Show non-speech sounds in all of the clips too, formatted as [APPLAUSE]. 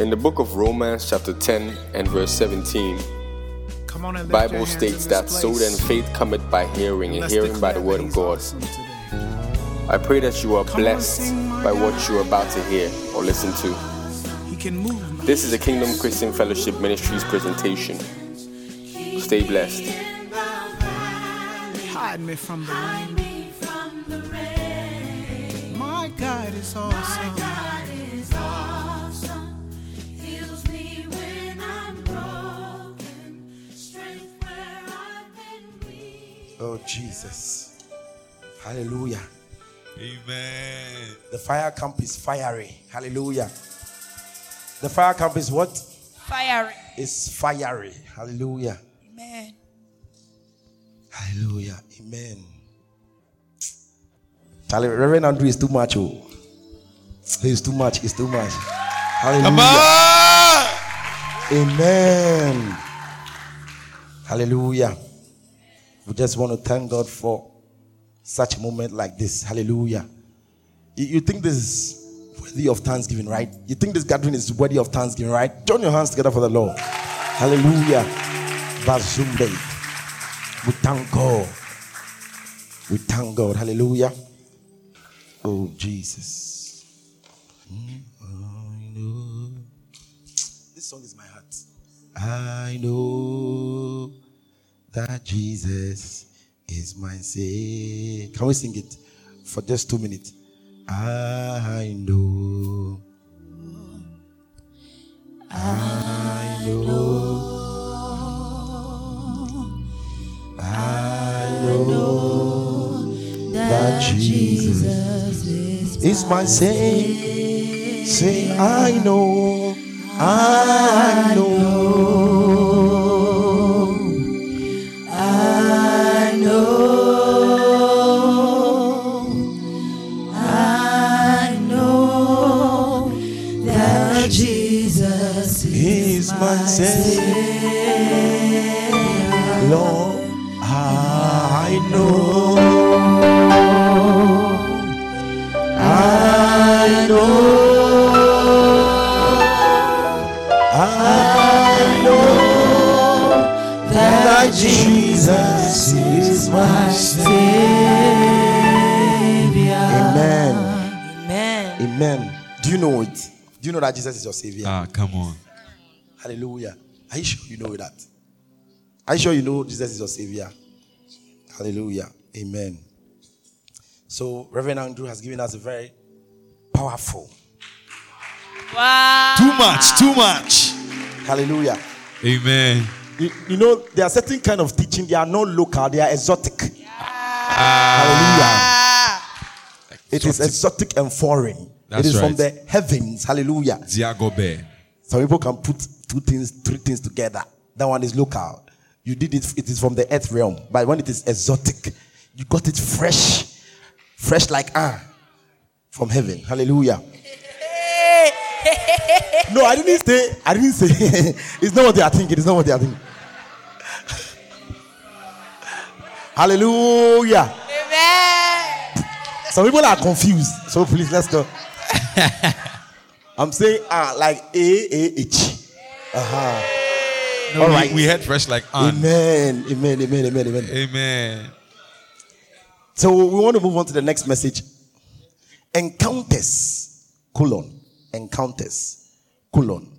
In the book of Romans, chapter 10 and verse 17, Come on and lift Bible states that this so then faith cometh by hearing, and Let's hearing by the word of God. awesome. I pray that you are Come blessed by what you are about to hear or listen to. He can move. This is a Kingdom Christian Fellowship Ministries presentation. Stay blessed. Hide me from the rain. My God is awesome. Oh, Jesus. Hallelujah. Amen. The fire camp is fiery. Hallelujah. The fire camp is what? Fiery. It's fiery. Hallelujah. Amen. Hallelujah. Amen. Charlie, Reverend Andrew is too much. Oh. He's too much. It's too much. Hallelujah. Come on. Amen. Hallelujah. We just want to thank God for such a moment like this. Hallelujah. You, you think this is worthy of thanksgiving, right? You think this gathering is worthy of thanksgiving, right? Join your hands together for the Lord. Hallelujah. Bazumbe. We thank God. We thank God. Hallelujah. Oh, Jesus. Mm, know. This song is my heart. I know that Jesus is my Savior. Can we sing it for just two minutes? I know. I know. I know that Jesus is my Savior. Say, I know. I know. Jesus is my Savior. Lord, I know. I know. I know that Jesus is my Savior. Amen. Amen. Amen. Do you know it? Do you know that Jesus is your Savior? Ah, come on. Hallelujah. Are you sure you know that? Are you sure you know Jesus is your Savior? Hallelujah. Amen. So, Reverend Andrew has given us a very powerful. Wow. Too much. Too much. Hallelujah. Amen. You, you know, there are certain kind of teaching, they are not local, they are exotic. Hallelujah. It is exotic and foreign. That's it is from the heavens. Hallelujah. Ziagobe. Some people can put two things, three things together. That one is local. You did it, it is from the earth realm. But when it is exotic, you got it fresh. Fresh like ah from heaven. Hallelujah. [LAUGHS] No, I didn't say, I didn't say [LAUGHS] it's not what they are thinking. It's not what they are thinking. Hallelujah. Amen. Some people are confused. So please let's go. [LAUGHS] I'm saying ah like A A H. Uh-huh. No, All we, right. we had fresh like on. Amen. Amen. Amen. Amen. Amen. Amen. So we want to move on to the next message. Encounters, colon, encounters, colon,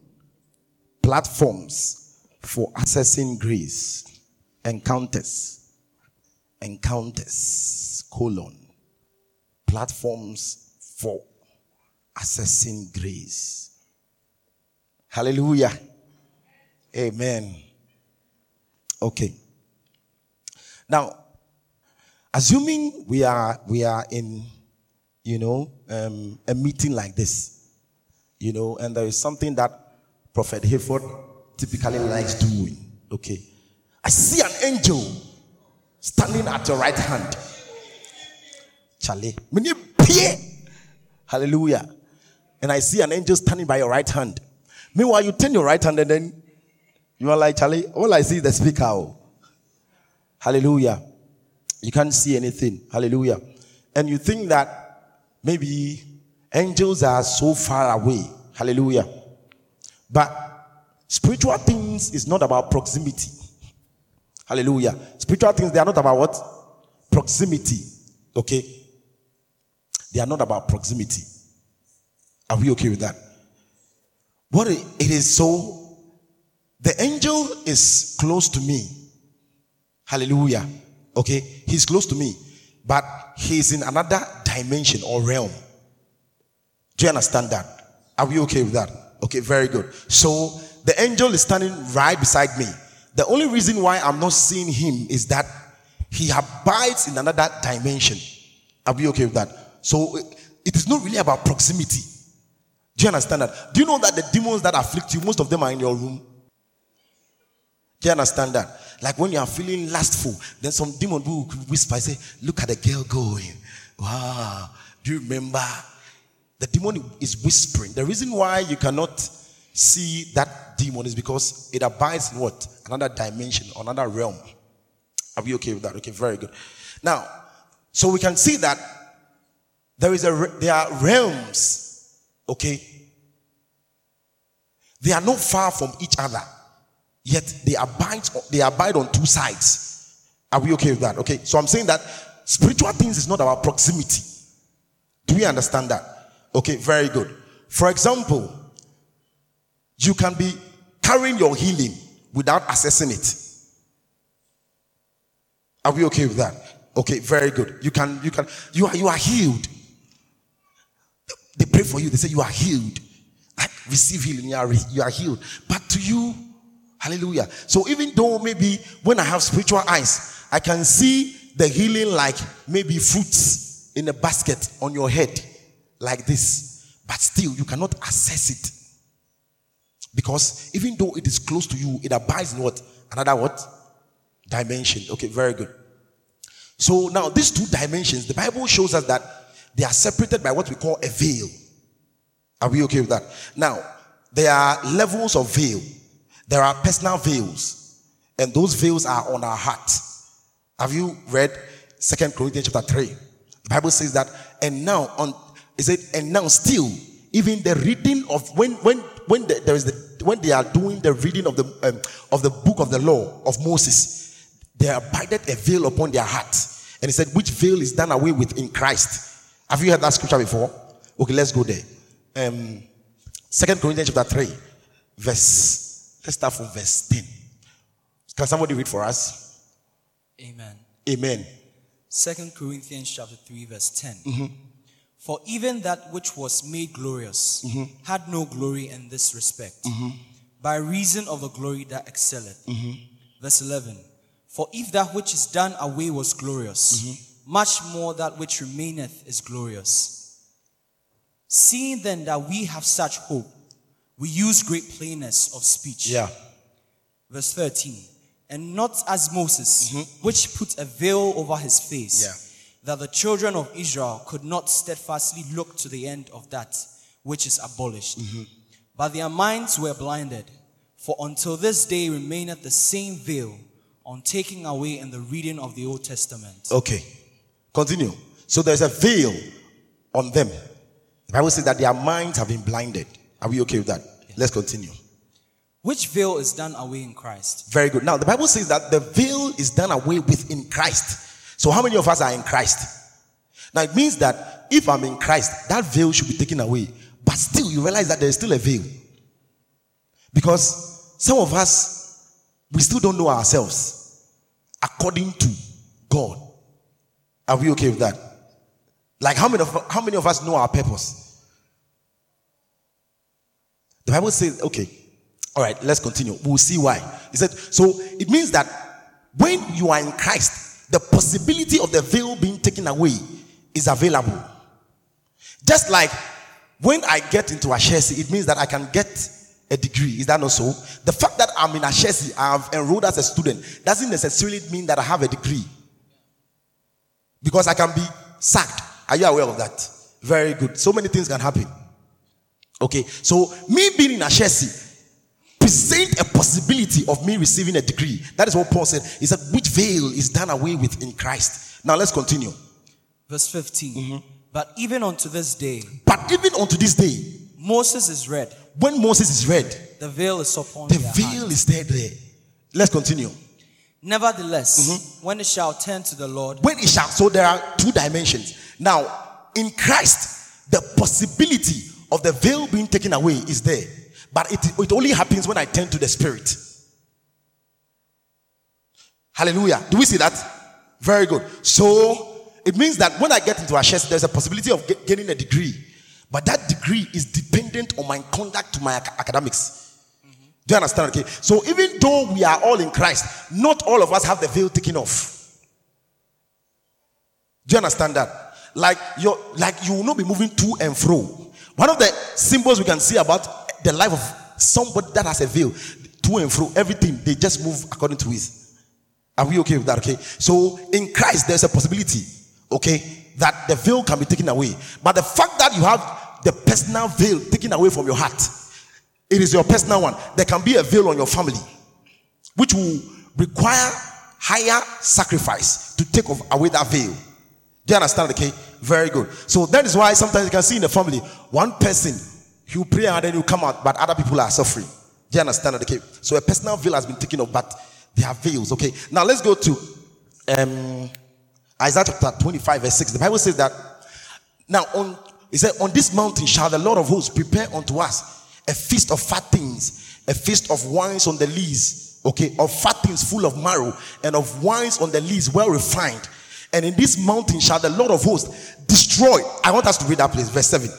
platforms for accessing grace. Encounters, encounters, colon, platforms for accessing grace. Hallelujah. Amen. Okay. Now, assuming we are we are in you know um, a meeting like this you know and there is something that prophet hayford typically likes doing okay i see an angel standing at your right hand charlie hallelujah and i see an angel standing by your right hand meanwhile you turn your right hand and then you are like charlie all i see is the speaker oh. hallelujah you can't see anything. Hallelujah. And you think that maybe angels are so far away. Hallelujah. But spiritual things is not about proximity. Hallelujah. Spiritual things, they are not about what? Proximity. Okay? They are not about proximity. Are we okay with that? What it is so, the angel is close to me. Hallelujah. Okay? He's close to me, but he's in another dimension or realm. Do you understand that? Are we okay with that? Okay, very good. So the angel is standing right beside me. The only reason why I'm not seeing him is that he abides in another dimension. Are we okay with that? So it is not really about proximity. Do you understand that? Do you know that the demons that afflict you, most of them are in your room? Do you understand that? Like when you are feeling lustful, then some demon will whisper, say, Look at the girl going. Wow. Do you remember? The demon is whispering. The reason why you cannot see that demon is because it abides in what? Another dimension, another realm. Are we okay with that? Okay, very good. Now, so we can see that there is a there are realms, okay? They are not far from each other, yet they abide they abide on two sides. Are we okay with that? Okay, so I'm saying that spiritual things is not about proximity. Do we understand that? Okay, very good. For example, you can be carrying your healing without assessing it. Are we okay with that? Okay, very good. You can, you can, you are, you are healed. They pray for you. They say you are healed. Receive healing. You are, you are healed. But to you, hallelujah. So even though maybe when I have spiritual eyes, I can see the healing like maybe fruits in a basket on your head, like this. But still, you cannot assess it. Because even though it is close to you, it abides in what? Another what? Dimension. Okay, very good. So now these two dimensions, the Bible shows us that they are separated by what we call a veil. Are we okay with that? Now, there are levels of veil. There are personal veils, and those veils are on our heart. Have you read Second Corinthians chapter 3? The Bible says that, and now on is it and now still, even the reading of when when when the, there is the when they are doing the reading of the um, of the book of the law of Moses, there abided a veil upon their heart. And he said, which veil is done away with in Christ. Have you heard that scripture before? Okay, let's go there. Um, Second Corinthians chapter 3, verse, let's start from verse 10. Can somebody read for us? Amen. Amen. Second Corinthians chapter 3, verse 10. Mm-hmm. For even that which was made glorious mm-hmm. had no glory in this respect, mm-hmm. by reason of the glory that excelleth. Verse 11. For if that which is done away was glorious, much more that which remaineth is glorious. Seeing then that we have such hope, we use great plainness of speech. Yeah. Verse 13. And not as Moses, mm-hmm. which put a veil over his face, Yeah. that the children of Israel could not steadfastly look to the end of that which is abolished. Mm-hmm. But their minds were blinded, for until this day remaineth the same veil on taking away in the reading of the Old Testament. Okay. Continue. So there's a veil on them. The Bible says that their minds have been blinded. Are we okay with that? Let's continue. Which veil is done away in Christ? Very good. Now, the Bible says that the veil is done away with in Christ. So, how many of us are in Christ? Now, it means that if I'm in Christ, that veil should be taken away. But still, you realize that there's still a veil. Because some of us, we still don't know ourselves according to God. Are we okay with that? Like, how many of, how many of us know our purpose? The Bible says, okay, all right, let's continue. We'll see why. He said, so it means that when you are in Christ, the possibility of the veil being taken away is available. Just like when I get into a Ashesi, it means that I can get a degree. Is that not so? The fact that I'm in a Ashesi, I've enrolled as a student, doesn't necessarily mean that I have a degree. Because I can be sacked. Are you aware of that? Very good. So many things can happen. Okay, so me being in Ashesi present a possibility of me receiving a degree. That is what Paul said. He said, which veil is done away with in Christ. Now let's continue. Verse 15. Mm-hmm. But even unto this day, But even unto this day, Moses is read, when Moses is read, the veil is upon The veil heart. is there. There. Let's continue. Nevertheless, Mm-hmm. when it shall turn to the Lord, When it shall, so there are two dimensions. Now, in Christ, the possibility of the veil being taken away is there, but it, it only happens when I turn to the Spirit. Hallelujah. Do we see that? Very good. So it means that when I get into Ashesi, there's a possibility of get- getting a degree, but that degree is dependent on my conduct to my ac- academics. Do you understand? Okay. So even though we are all in Christ, not all of us have the veil taken off. Do you understand that? Like you like you will not be moving to and fro. One of the symbols we can see about the life of somebody that has a veil, to and fro, everything they just move according to it. Are we okay with that? Okay. So in Christ, there's a possibility, okay, that the veil can be taken away. But the fact that you have the personal veil taken away from your heart, it is your personal one. There can be a veil on your family, which will require higher sacrifice to take away that veil. Do you understand? Okay, very good. So that is why sometimes you can see in the family one person will pray and then you come out, but other people are suffering. Do you understand? Okay, so a personal veil has been taken off, but there are veils. Okay, now let's go to um, Isaiah chapter 25, verse 6. The Bible says that now on he said, On this mountain shall the Lord of hosts prepare unto us a feast of fat things, a feast of wines on the lees, okay, of fat things full of marrow, and of wines on the lees well refined. And in this mountain shall the Lord of hosts destroy. I want us to read that place, verse 7.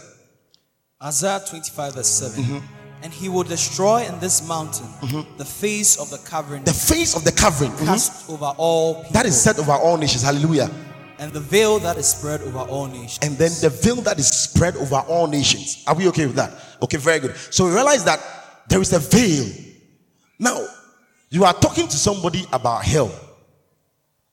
Isaiah 25, verse 7. Mm-hmm. And he will destroy in this mountain the face of the covering The face of the covering cast over all people, that is set over all nations. Hallelujah. And the veil that is spread over all nations. and then the veil that is spread over all nations. Are we okay with that? Okay, very good. So we realize that there is a veil. Now, you are talking to somebody about hell.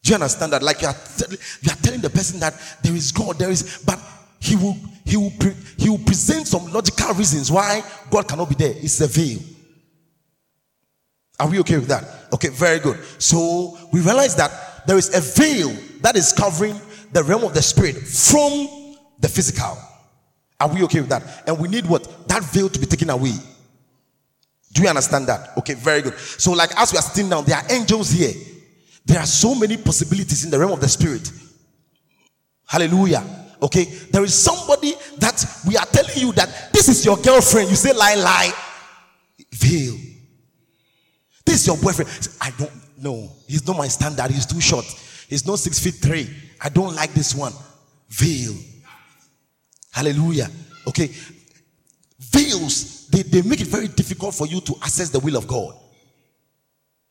Do you understand that? Like you are, tell- you are telling the person that there is God, there is, but he will he will pre- he will present some logical reasons why God cannot be there. It's a veil. Are we okay with that? Okay, very good. So we realize that there is a veil that is covering the realm of the spirit from the physical. Are we okay with that? And we need what? That veil to be taken away. Do you understand that? Okay, very good. So, like as we are sitting down, there are angels here. There are so many possibilities in the realm of the spirit. Hallelujah. Okay, there is somebody that we are telling you that this is your girlfriend. You say lie, lie, veil. This is your boyfriend. I don't know. He's not my standard. He's too short. He's not six feet three. I don't like this one. Veil. Hallelujah. Okay. Veils, they, they make it very difficult for you to access the will of God.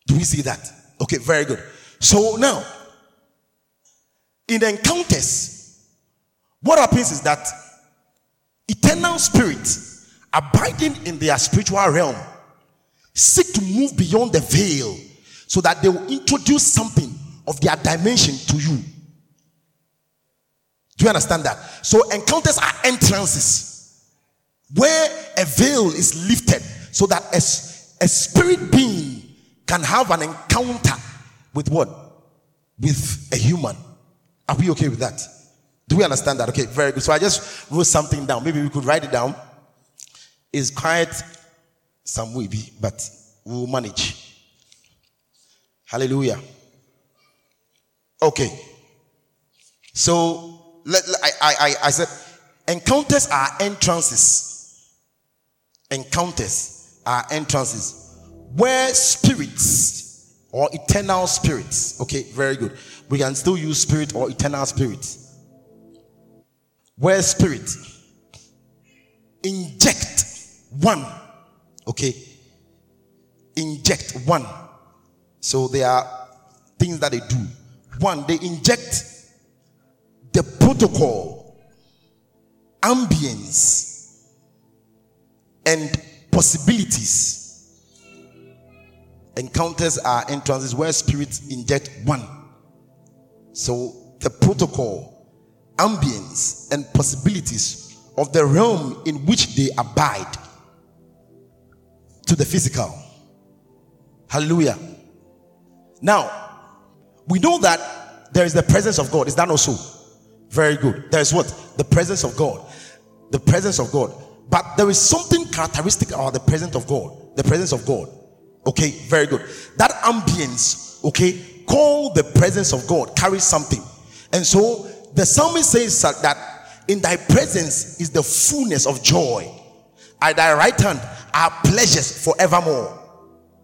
Do we see that? Okay, very good. So now, in the encounters, what happens is that eternal spirits abiding in their spiritual realm seek to move beyond the veil so that they will introduce something of their dimension to you. Do you understand that? So encounters are entrances where a veil is lifted so that a spirit being can have an encounter with what? With a human. Are we okay with that? Do we understand that? Okay, very good. So I just wrote something down. Maybe we could write it down. It's quite some be, but we'll manage. Hallelujah. Okay. So let, I, I, I, said encounters are entrances. Encounters are entrances where spirits or eternal spirits. Okay, very good. We can still use spirit or eternal spirits. Where spirit inject one okay inject one so there are things that they do one they inject the protocol ambience and possibilities encounters are entrances where spirits inject one so the protocol ambience and possibilities of the realm in which they abide to the physical. Hallelujah. Now, we know that there is the presence of God. Is that not so? Very good. There is what? The presence of God. The presence of God. But there is something characteristic about the presence of God. The presence of God. Okay, very good. That ambience, okay, call the presence of God carries something. And so the psalmist says that in thy presence is the fullness of joy. At thy right hand are pleasures forevermore.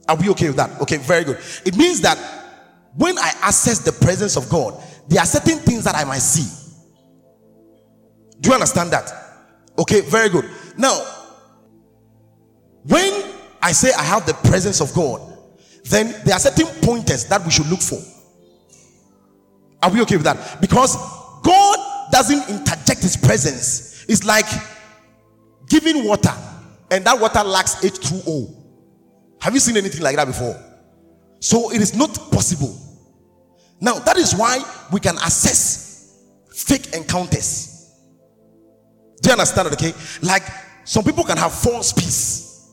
Are we okay with that? Okay, very good. It means that when I access the presence of God, there are certain things that I might see. Do you understand that? Okay, very good. Now, when I say I have the presence of God, then there are certain pointers that we should look for. Are we okay with that? Because God doesn't interject his presence. It's like giving water and that water lacks H2O. Have you seen anything like that before? So it is not possible. Now, that is why we can assess fake encounters. Do you understand it? Okay, like some people can have false peace,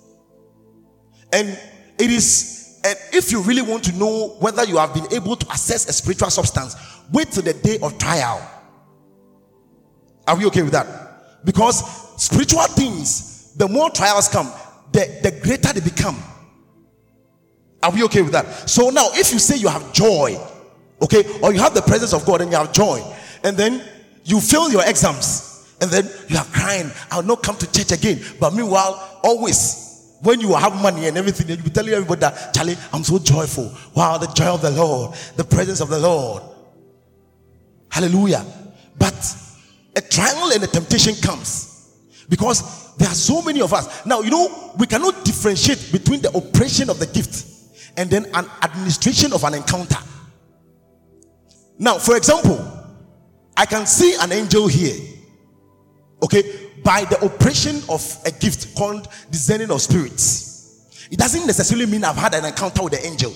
and it is, and if you really want to know whether you have been able to assess a spiritual substance, wait till the day of trial. Are we okay with that? Because spiritual things, the more trials come, the, the greater they become. Are we okay with that? So now, if you say you have joy, okay, or you have the presence of God and you have joy, and then you fail your exams, and then you are crying, I'll not come to church again. But meanwhile, always when you have money and everything, you'll be telling everybody that, Charlie, I'm so joyful. Wow, the joy of the Lord, the presence of the Lord. Hallelujah. But a trial and a temptation comes because there are so many of us. Now, you know, we cannot differentiate between the operation of the gift and then an administration of an encounter. Now, for example, I can see an angel here, okay, by the operation of a gift called discerning of spirits. It doesn't necessarily mean I've had an encounter with the angel.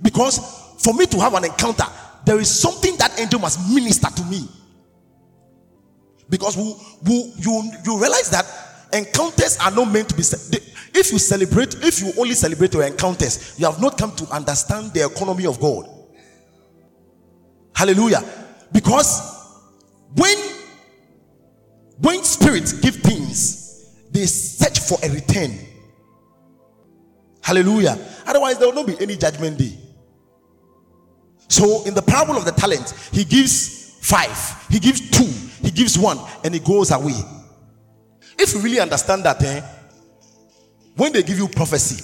Because for me to have an encounter, there is something that angel must minister to me. Because we, we, you, you realize that encounters are not meant to be. If you celebrate, if you only celebrate your encounters, you have not come to understand the economy of God. Hallelujah. Because when when spirits give things, they search for a return. Hallelujah. Otherwise, there will not be any judgment day. So, in the parable of the talent, he gives five, he gives two, he gives one, and he goes away. If you really understand that, eh, when they give you prophecy,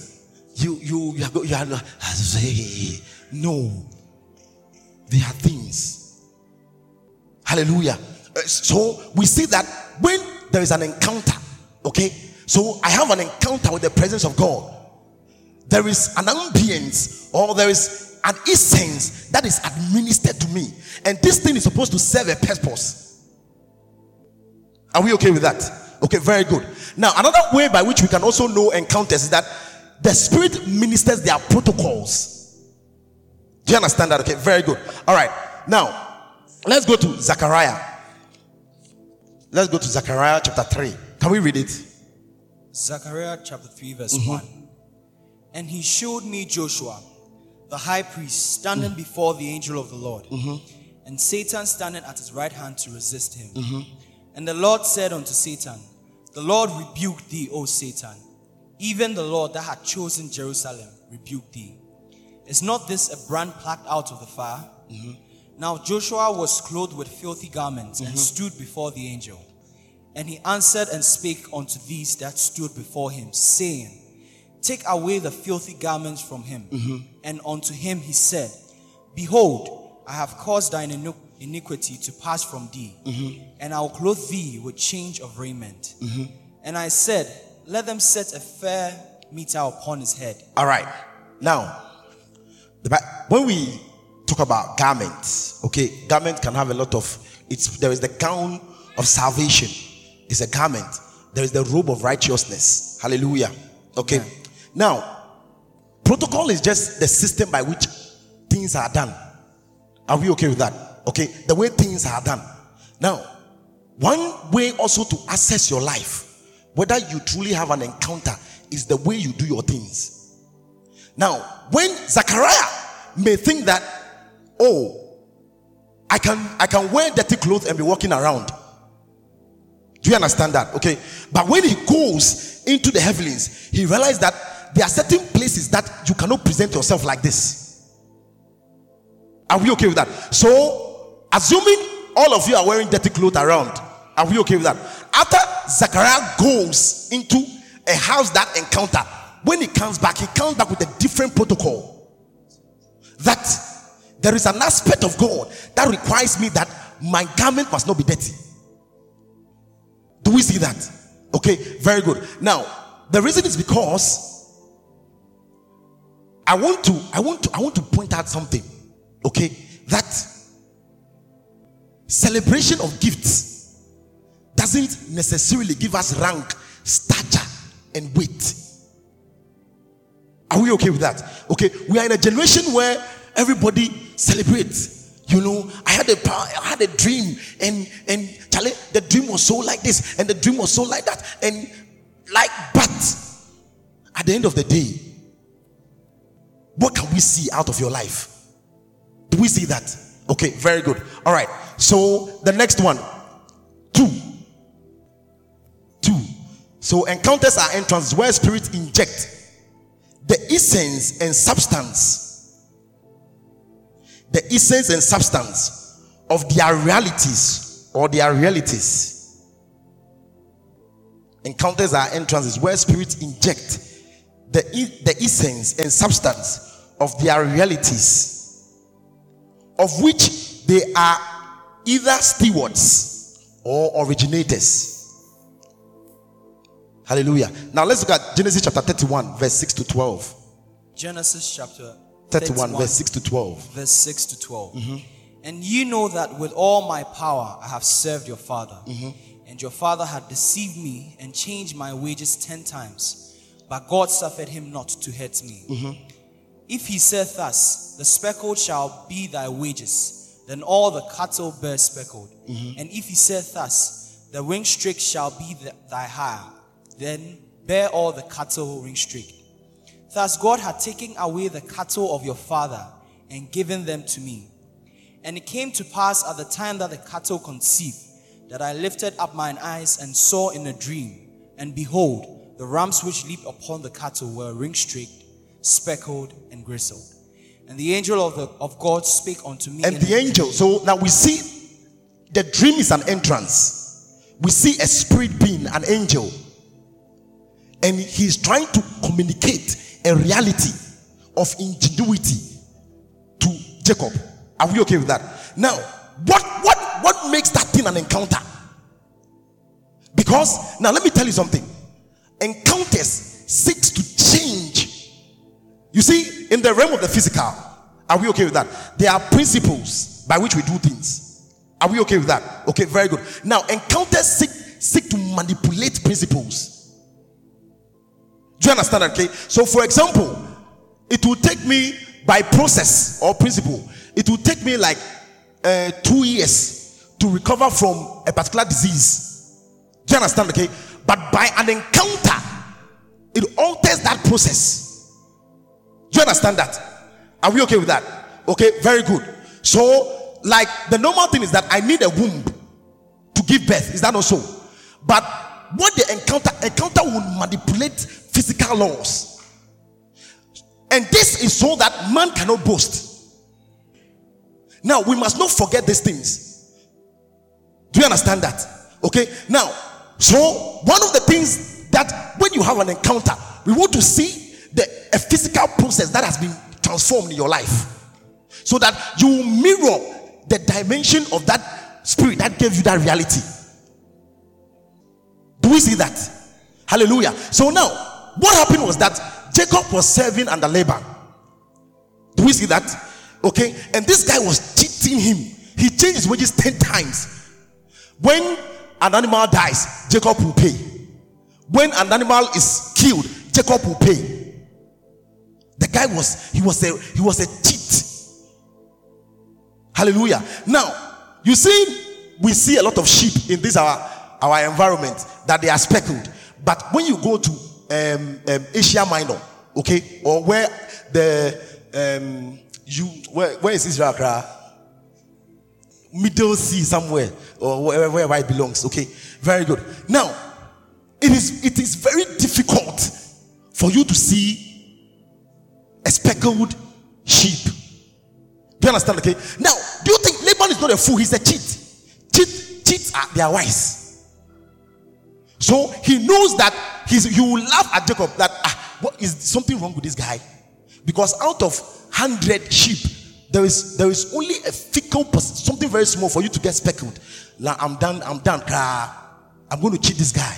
you you you are, you are no, there are things. Hallelujah. Uh, so we see that when there is an encounter, okay. So I have an encounter with the presence of God. There is an ambience, or there is an essence that is administered to me, and this thing is supposed to serve a purpose. Are we okay with that? Okay, very good. Now, another way by which we can also know encounters is that the Spirit ministers their protocols. Do you understand that? Okay, very good. All right. Now, let's go to Zechariah. Let's go to Zechariah chapter 3. Can we read it? Zechariah chapter 3, verse mm-hmm. 1. And he showed me Joshua, the high priest, standing mm-hmm. before the angel of the Lord, mm-hmm. and Satan standing at his right hand to resist him. Mm-hmm. And the Lord said unto Satan, the Lord rebuked thee, O Satan. Even the Lord that had chosen Jerusalem rebuked thee. Is not this a brand plucked out of the fire? Mm-hmm. Now Joshua was clothed with filthy garments mm-hmm. and stood before the angel. And he answered and spake unto these that stood before him, saying, Take away the filthy garments from him. Mm-hmm. And unto him he said, Behold, I have caused thine iniquity to pass from thee, mm-hmm. and I will clothe thee with change of raiment. Mm-hmm. And I said, Let them set a fair mitre upon his head. All right. Now, when we talk about garments, okay, garment can have a lot of. It's there is the gown of salvation. It's a garment. There is the robe of righteousness. Hallelujah. Okay. Yeah. Now, protocol is just the system by which things are done. Are we okay with that? Okay, the way things are done. Now, one way also to assess your life, whether you truly have an encounter, is the way you do your things. Now, when Zachariah may think that, oh, I can I can wear dirty clothes and be walking around. Do you understand that? Okay. But when he goes into the heavens, he realized that there are certain places that you cannot present yourself like this. Are we okay with that? So, assuming all of you are wearing dirty clothes around, are we okay with that? After Zachariah goes into a house that encounter, when he comes back, he comes back with a different protocol. That there is an aspect of God that requires me that my garment must not be dirty. Do we see that? Okay, very good. Now, the reason is because I want to I want to I want to point out something. Okay, that celebration of gifts doesn't necessarily give us rank, stature, and weight. Are we okay with that? Okay, we are in a generation where everybody celebrates. You know, I had a I had a dream, and and Charlie, the dream was so like this, and the dream was so like that, and like, but at the end of the day, what can we see out of your life? Do we see that? Okay, very good. All right. So the next one, two, two. So encounters are entrances where spirit inject the essence and substance, the essence and substance of their realities or their realities. Encounters are entrances where spirits inject the, the essence and substance of their realities, of which they are either stewards or originators. Hallelujah. Now let's look at Genesis chapter 31, verse 6 to 12. Genesis chapter 31, verse 6 to 12. Verse 6 to 12. Mm-hmm. And you know that with all my power I have served your father. Mm-hmm. And your father had deceived me and changed my wages ten times. But God suffered him not to hurt me. Mm-hmm. If he said thus, The speckled shall be thy wages, then all the cattle bear speckled. And if he said thus, The winged streak shall be th- thy hire, then bear all the cattle ring streak. Thus God had taken away the cattle of your father and given them to me. And it came to pass at the time that the cattle conceived that I lifted up mine eyes and saw in a dream, and behold, the rams which leaped upon the cattle were ring streaked, speckled, and gristled. And the angel of, the, of God spake unto me. And the angel, so now we see the dream is an entrance. We see a spirit being, an angel, and he's trying to communicate a reality of ingenuity to Jacob. Are we okay with that? Now, what what what makes that thing an encounter? Because now let me tell you something. Encounters seeks to change. You see, in the realm of the physical, are we okay with that? There are principles by which we do things. Are we okay with that? Okay, very good. Now, encounters seek, seek to manipulate principles. Do you understand that? Okay. So, for example, it will take me by process or principle, it will take me like uh, two years to recover from a particular disease. Do you understand? Okay. But by an encounter, it alters that process. Do you understand that? Are we okay with that? Okay, very good. So, like the normal thing is that I need a womb to give birth. Is that not so? But what the encounter encounter will manipulate physical laws. And this is so that man cannot boast. Now we must not forget these things. Do you understand that? Okay. Now, so one of the things that when you have an encounter, we want to see the a physical process that has been transformed in your life, so that you mirror the dimension of that spirit that gave you that reality. Do we see that? Hallelujah. So now, what happened was that Jacob was serving under Laban. Do we see that? Okay. And this guy was cheating him. He changed his wages 10 times. When an animal dies, Jacob will pay. When an animal is killed, Jacob will pay. The guy was he was a he was a cheat. Hallelujah. Now, you see, we see a lot of sheep in this our our environment that they are speckled. But when you go to um, um, Asia Minor, okay, or where the um, you where, where is Israel? Middle sea somewhere or wherever, wherever it belongs. Okay, very good. Now, it is it is very difficult for you to see a speckled sheep. Do you understand? Okay. Now, do you think Laban is not a fool? He's a cheat. Cheat cheats are they are wise. So he knows that he will laugh at Jacob that ah, what is something wrong with this guy? Because out of hundred sheep, there is there is only a fickle something very small for you to get speckled. Like, I'm done, I'm done. I'm going to cheat this guy.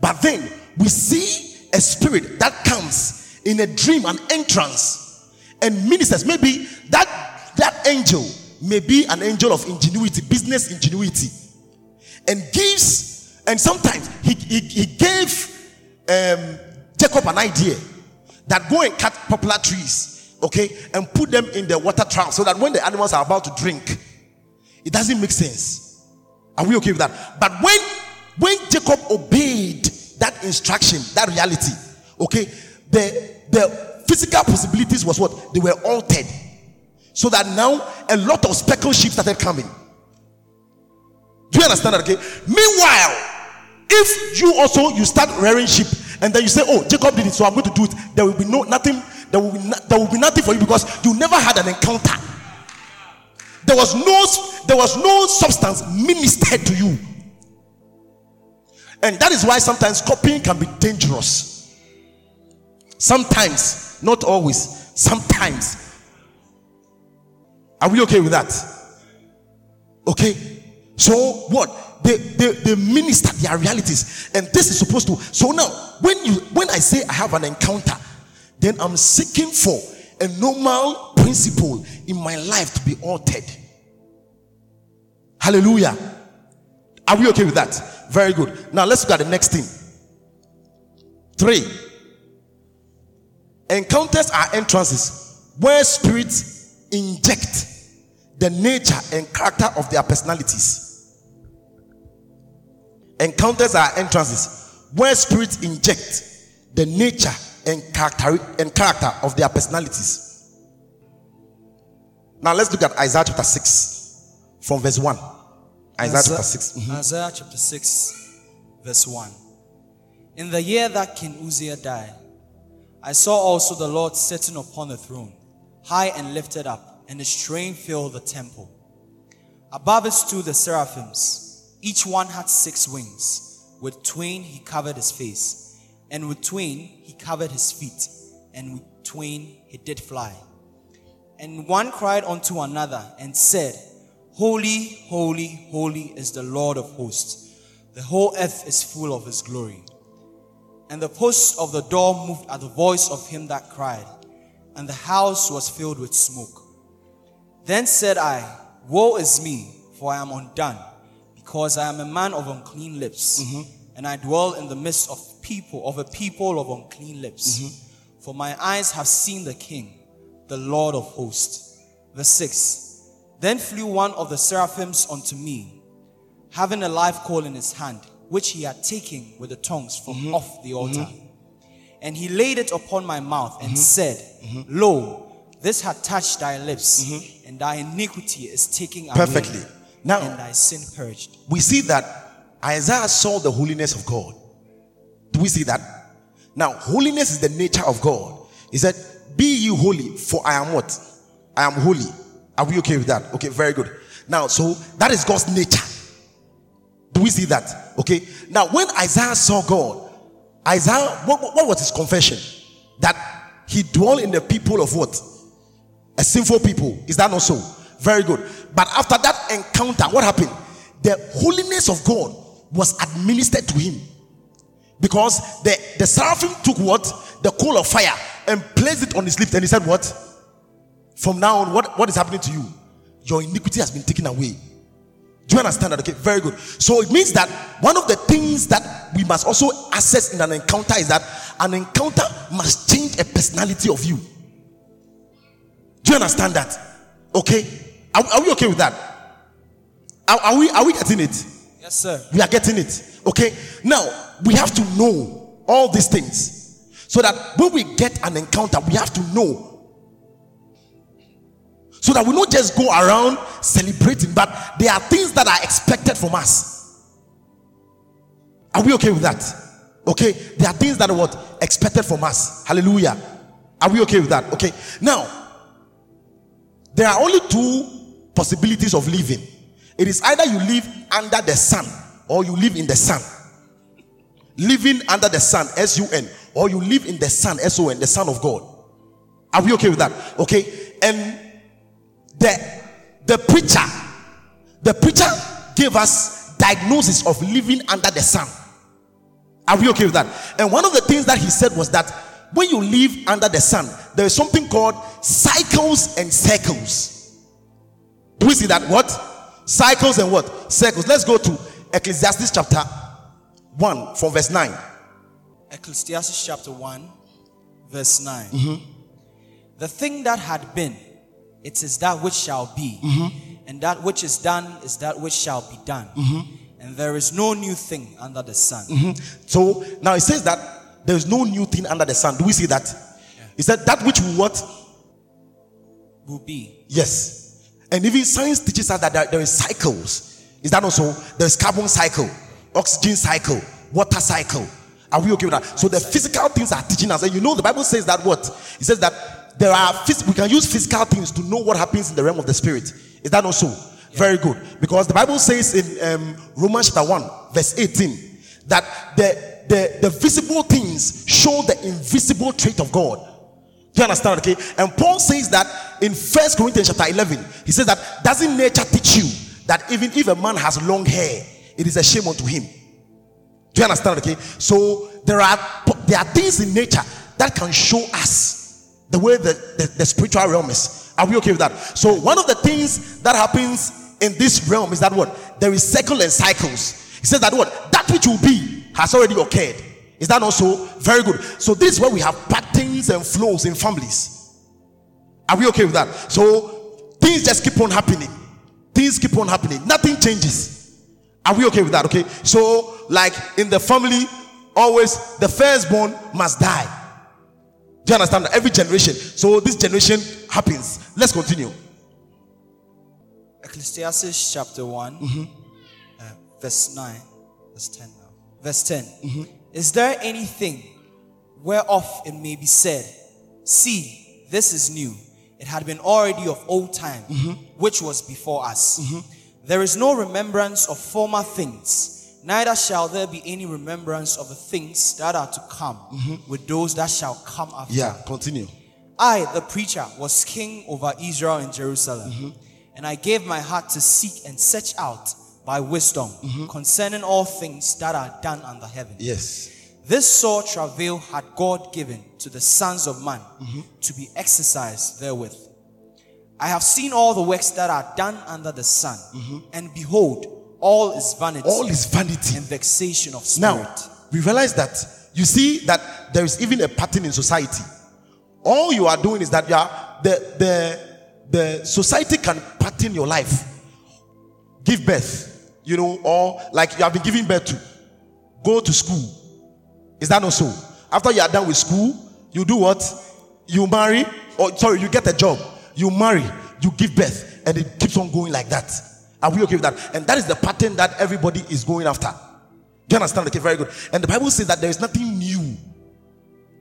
But then we see a spirit that comes in a dream, an entrance, and ministers. Maybe that that angel may be an angel of ingenuity, business ingenuity, and gives. And sometimes he he, he gave um, Jacob an idea that go and cut poplar trees, okay, and put them in the water trough so that when the animals are about to drink, it doesn't make sense. Are we okay with that? But when when Jacob obeyed that instruction, that reality, okay, the the physical possibilities was what they were altered, so that now a lot of speckled sheep started coming. Do you understand that? Okay. Meanwhile, if you also you start rearing sheep and then you say, "Oh, Jacob did it, so I'm going to do it," there will be no nothing. There will be no, there will be nothing for you because you never had an encounter. There was no there was no substance ministered to you, and that is why sometimes copying can be dangerous. Sometimes, not always. Sometimes. Are we okay with that? Okay. So what? They, they they minister their realities, and this is supposed to. So now, when you when I say I have an encounter, then I'm seeking for a normal principle in my life to be altered. Hallelujah. Are we okay with that? Very good. Now let's look at the next thing. Three. Encounters are entrances where spirits inject the nature and character of their personalities. Encounters are entrances where spirits inject the nature and character and character of their personalities. Now let's look at Isaiah chapter 6 from verse 1. Isaiah chapter 6. Mhm. Isaiah chapter 6, verse 1. In the year that King Uzziah died, I saw also the Lord sitting upon a throne, high and lifted up, and his train filled the temple. Above it stood the seraphims. Each one had six wings. With twain he covered his face, and with twain he covered his feet, and with twain he did fly. And one cried unto another and said, Holy, holy, holy is the Lord of hosts. The whole earth is full of his glory. And the posts of the door moved at the voice of him that cried, and the house was filled with smoke. Then said I, Woe is me, for I am undone, because I am a man of unclean lips, mm-hmm. and I dwell in the midst of people, of a people of unclean lips. Mm-hmm. For my eyes have seen the King, the Lord of hosts. Verse 6 Then flew one of the seraphims unto me, having a live coal in his hand, which he had taken with the tongues from mm-hmm. off the altar. And he laid it upon my mouth and said, Lo, this hath touched thy lips, and thy iniquity is taken away, Perfectly. Now- and thy sin purged. we see that Isaiah saw the holiness of God. Do we see that? Now, holiness is the nature of God. He said, Be ye holy, for I am what? I am holy. Are we okay with that? Okay, very good. Now, so that is God's nature. Do we see that? Okay. Now, when Isaiah saw God, Isaiah, what, what was his confession? That he dwell in the people of what? A sinful people. Is that not so? Very good. But after that encounter, what happened? The holiness of God was administered to him. Because the, the seraphim took what? The coal of fire and placed it on his lips. And he said, What? From now on, what, what is happening to you? Your iniquity has been taken away. Do you understand that? Okay, very good. So it means that one of the things that we must also assess in an encounter is that an encounter must change a personality of you. Do you understand that? Okay, are, are we okay with that? Are, are we are we getting it? Yes, sir. We are getting it. Okay, now we have to know all these things so that when we get an encounter, we have to know. So that we don't just go around celebrating, but there are things that are expected from us. Are we okay with that? Okay, there are things that are what expected from us. Hallelujah. Are we okay with that? Okay, now there are only two possibilities of living it is either you live under the sun or you live in the sun. Living under the sun, S U N, or you live in the sun, S O N, the Son of God. Are we okay with that? Okay, and the the preacher, the preacher gave us diagnosis of living under the sun. Are we okay with that? And one of the things that he said was that when you live under the sun, there is something called cycles and circles. Do we see that? What? Cycles and what? Circles. Let's go to Ecclesiastes chapter 1 from verse 9. Ecclesiastes chapter 1, verse 9. Mm-hmm. The thing that had been, it is that which shall be, mm-hmm. and that which is done is that which shall be done. Mm-hmm. And there is no new thing under the sun. So now it says that there is no new thing under the sun. Do we see that? He said that which will what? Will be. Yes. And even science teaches us that there, there is cycles. Is that also? There's carbon cycle, oxygen cycle, water cycle. Are we okay with that? So the physical things are teaching us. And you know the Bible says that what? It says that there are phys- we can use physical things to know what happens in the realm of the spirit. Is that also? Very good. Because the Bible says in um, Romans chapter 1, verse 18, that the, the, the visible things show the invisible trait of God. Do you understand? Okay. And Paul says that in First Corinthians chapter 11, he says that doesn't nature teach you that even if a man has long hair, it is a shame unto him. Do you understand? Okay. So there are there are things in nature that can show us the way the, the, the spiritual realm is. Are we okay with that? So one of the things that happens in this realm is that what there is cycle and cycles. He says that what that which will be has already occurred. Is that also very good? So this is where we have patterns and flows in families. Are we okay with that? So things just keep on happening. Things keep on happening. Nothing changes. Are we okay with that? Okay. So like in the family, always the firstborn must die. Do you understand? that? Every generation. So this generation happens. Let's continue. Ecclesiastes chapter one uh, verse 9, verse 10 now. Verse 10. Is there anything whereof it may be said, See, this is new? It had been already of old time, mm-hmm. which was before us. Mm-hmm. There is no remembrance of former things, neither shall there be any remembrance of the things that are to come mm-hmm. with those that shall come after. Yeah, continue. I, the preacher, was king over Israel and Jerusalem. And I gave my heart to seek and search out by wisdom mm-hmm. concerning all things that are done under heaven. Yes. This sore travail had God given to the sons of man mm-hmm. to be exercised therewith. I have seen all the works that are done under the sun, mm-hmm. and behold, all is vanity All is vanity. and vexation of spirit. Now, we realize that you see that there is even a pattern in society. All you are doing is that you are the the the society can pattern your life. Give birth, you know, or like you have been giving birth to. Go to school. Is that not so? After you are done with school, you do what? You marry, or sorry, you get a job. You marry, you give birth, and it keeps on going like that. Are we okay with that? And that is the pattern that everybody is going after. Do you understand? Okay, very good. And the Bible says that there is nothing new.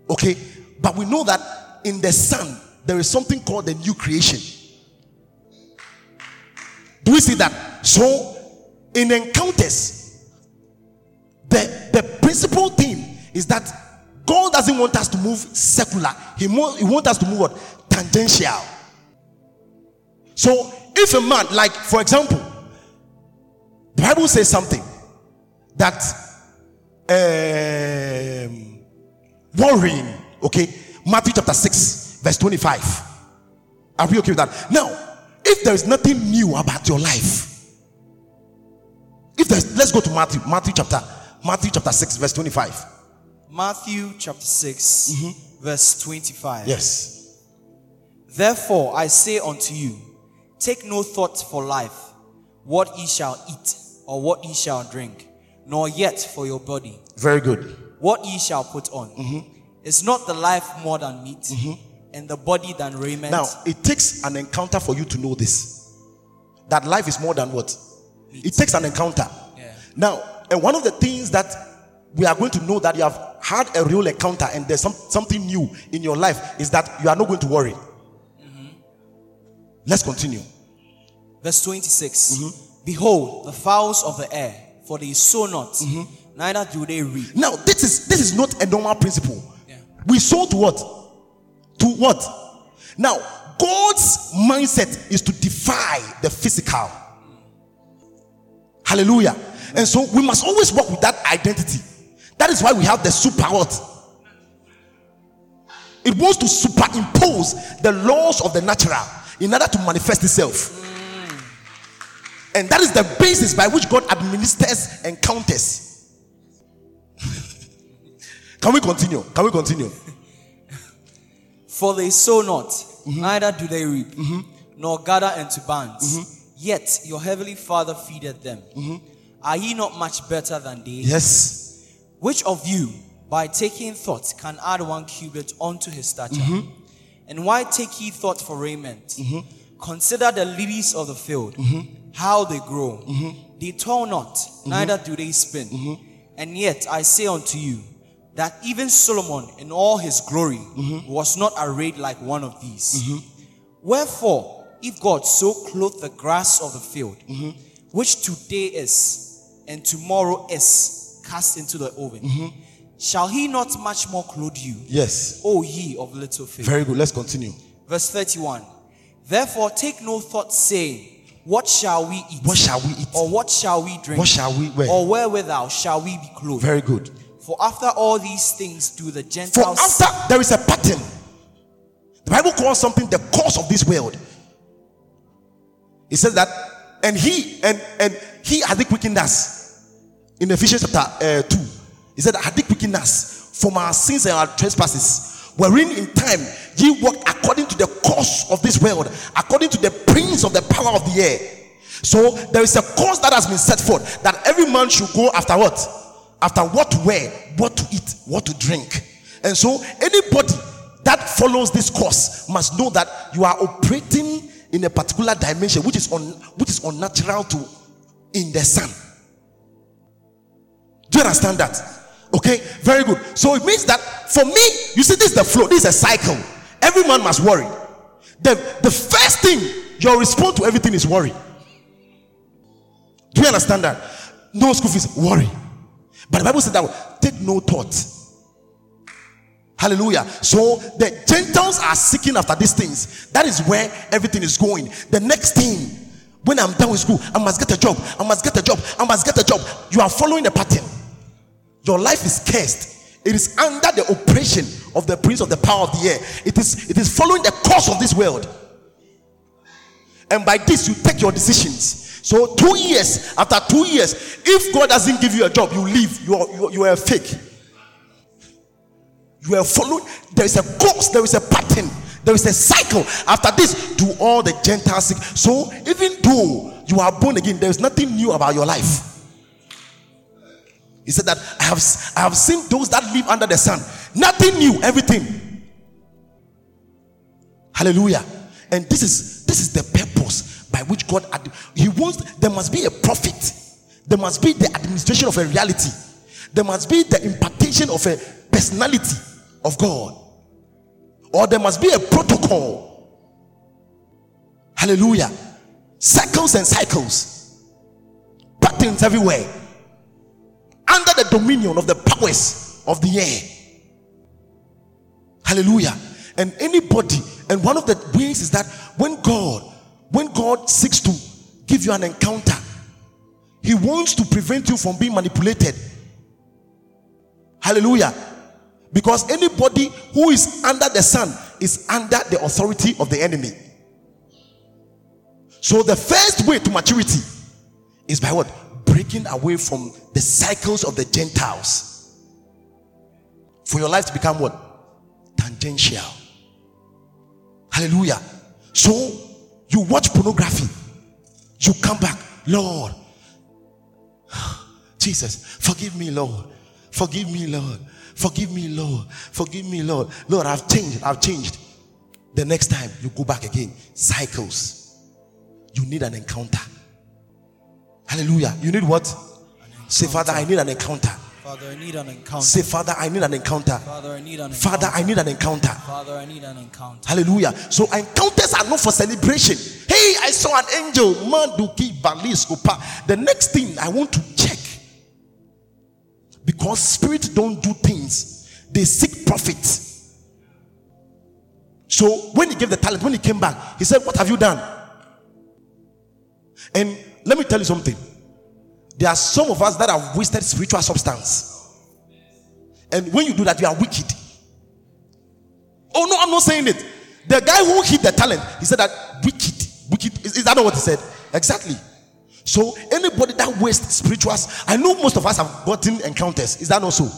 Okay, but we know that in the Son there is something called the new creation. Do we see that? So, in encounters, the the principal thing is that God doesn't want us to move secular. He, mo- he wants us to move what tangential. So, if a man, like for example, the Bible says something that um, worrying, okay, Matthew chapter 6, verse 25. Are we okay with that? Now, if there is nothing new about your life, if there's let's go to Matthew, Matthew chapter, Matthew chapter 6, verse 25. Matthew chapter 6, mm-hmm. verse 25. Yes. Therefore I say unto you, take no thought for life, what ye shall eat, or what ye shall drink, nor yet for your body, Very good. what ye shall put on. Mm-hmm. Is not the life more than meat, mm-hmm. and the body than raiment. Now, it takes an encounter for you to know this. That life is more than what? It takes an encounter. Yeah. Now, and one of the things that we are going to know that you have had a real encounter and there's some, something new in your life is that you are not going to worry. Mm-hmm. Let's continue. Verse 26 mm-hmm. Behold, the fowls of the air, for they sow not, mm-hmm. neither do they reap. Now, this is this is not a normal principle. Yeah. We sow to what? To what? Now, God's mindset is to defy the physical. Hallelujah. And so we must always work with that identity. That is why we have the super what? It wants to superimpose the laws of the natural in order to manifest itself. And that is the basis by which God administers and encounters. [LAUGHS] Can we continue? Can we continue? For they sow not, neither do they reap, mm-hmm. nor gather into barns. Mm-hmm. Yet your heavenly Father feedeth them. Mm-hmm. Are ye not much better than they? Yes. Which of you, by taking thought, can add one cubit unto his stature? Mm-hmm. And why take ye thought for raiment? Mm-hmm. Consider the lilies of the field, how they grow. They toil not, neither do they spin. And yet I say unto you, that even Solomon in all his glory was not arrayed like one of these. Wherefore, if God so clothe the grass of the field, mm-hmm. which today is and tomorrow is cast into the oven, mm-hmm. shall he not much more clothe you, Yes. O ye of little faith? Very good. Let's continue. Verse 31 Therefore, take no thought, saying, What shall we eat? What shall we eat? Or what shall we drink? What shall we wear? Or wherewithal shall we be clothed? Very good. For after all these things do the Gentiles. For after there is a pattern. The Bible calls something the cause of this world. It says that, and he and and he had quickened us in Ephesians chapter uh, two. He said, "Had quickened us from our sins and our trespasses, wherein in time ye walked according to the course of this world, according to the prince of the power of the air." So there is a course that has been set forth that every man should go after what? After what to wear, what to eat, what to drink. And so anybody that follows this course must know that you are operating in a particular dimension which is on which is unnatural to in the sun. Do you understand that? Okay, very good. So it means that for me, you see, this is the flow, this is a cycle. Every man must worry. The, the first thing your response to everything is worry. Do you understand that? No school fees, worry. But the Bible said that take no thought. Hallelujah. So the Gentiles are seeking after these things. That is where everything is going. The next thing, when I'm done with school, I must get a job. I must get a job. I must get a job. You are following a pattern. Your life is cursed. It is under the oppression of the prince of the power of the air. It is it is following the course of this world. And by this, you take your decisions. So, two years after two years, if God doesn't give you a job, you leave. You are, you are, you are a fake. You are following. There is a course. There is a pattern. There is a cycle. After this, do all the Gentiles. So, even though you are born again, there is nothing new about your life. He said that I have I have seen those that live under the sun. Nothing new, everything. Hallelujah. And this is this is the purpose by which God ad- He wants there must be a prophet. There must be the administration of a reality. There must be the impartation of a personality of God. Or there must be a protocol. Hallelujah. Cycles and cycles. Patterns everywhere. Under the dominion of the powers of the air. Hallelujah. And anybody, and one of the ways is that when God, when God seeks to give you an encounter, He wants to prevent you from being manipulated. Hallelujah. Because anybody who is under the sun is under the authority of the enemy. So the first way to maturity is by what? Breaking away from the cycles of the Gentiles. For your life to become what? Tangential. Hallelujah. So you watch pornography, you come back, Lord. [SIGHS] Jesus, forgive me, Lord. Forgive me, Lord. Forgive me, Lord. Forgive me, Lord. Lord, I've changed. I've changed. The next time you go back again, cycles. You need an encounter. Hallelujah. You need what? Say, Father, I need an encounter. Father, I need an encounter. Say, Father, I need an encounter. Father, I need an encounter. Father, I need an encounter. Father, I need an encounter. Hallelujah. So encounters are not for celebration. Hey, I saw an angel. Manduki Baliscopa. The next thing I want to check. Because spirits don't do things, they seek profit. So when he gave the talent, when he came back, he said, What have you done? And let me tell you something. There are some of us that have wasted spiritual substance. And when you do that, you are wicked. Oh no, I'm not saying it. The guy who hid the talent, he said that wicked, wicked. Is, is that not what he said? Exactly. So anybody that wastes spirituals, I know most of us have gotten encounters. Is that not so?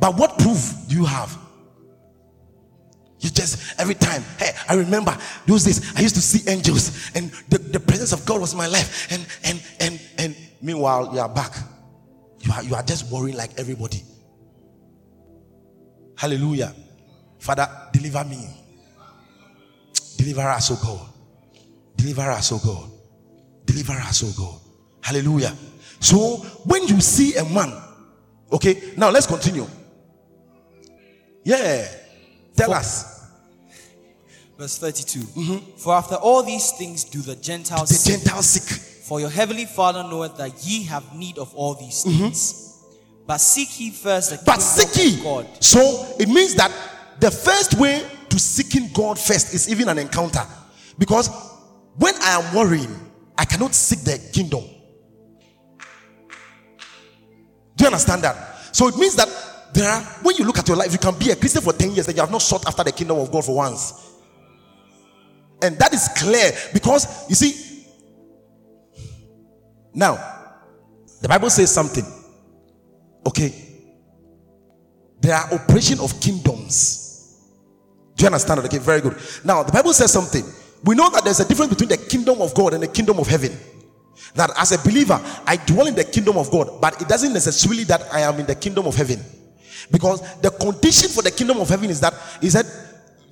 But what proof do you have? You just every time, hey, I remember those days I used to see angels, and the, the presence of God was in my life, and and and and meanwhile you are back. You are you are just worrying like everybody. Hallelujah. Father, deliver me. Deliver us, oh God. Deliver us, oh God. Deliver us, oh God. Hallelujah. So when you see a man, okay, now let's continue. Yeah. Tell For- us. Verse 32. For after all these things do the Gentiles The seek. Gentile sick. For your heavenly Father knoweth that ye have need of all these Mm-hmm. things. But seek ye first the But kingdom seek ye. of God. So it means that the first way to seeking God first is even an encounter. Because when I am worrying, I cannot seek the kingdom. Do you understand that? So it means that there are, when you look at your life, you can be a Christian for 10 years and you have not sought after the kingdom of God for once. And that is clear because you see, now the Bible says something. Okay. There are operation of kingdoms. Do you understand that? Okay, very good. Now the Bible says something. We know that there's a difference between the kingdom of God and the kingdom of heaven. That as a believer, I dwell in the kingdom of God, but it doesn't necessarily that I am in the kingdom of heaven. Because the condition for the kingdom of heaven is that he said,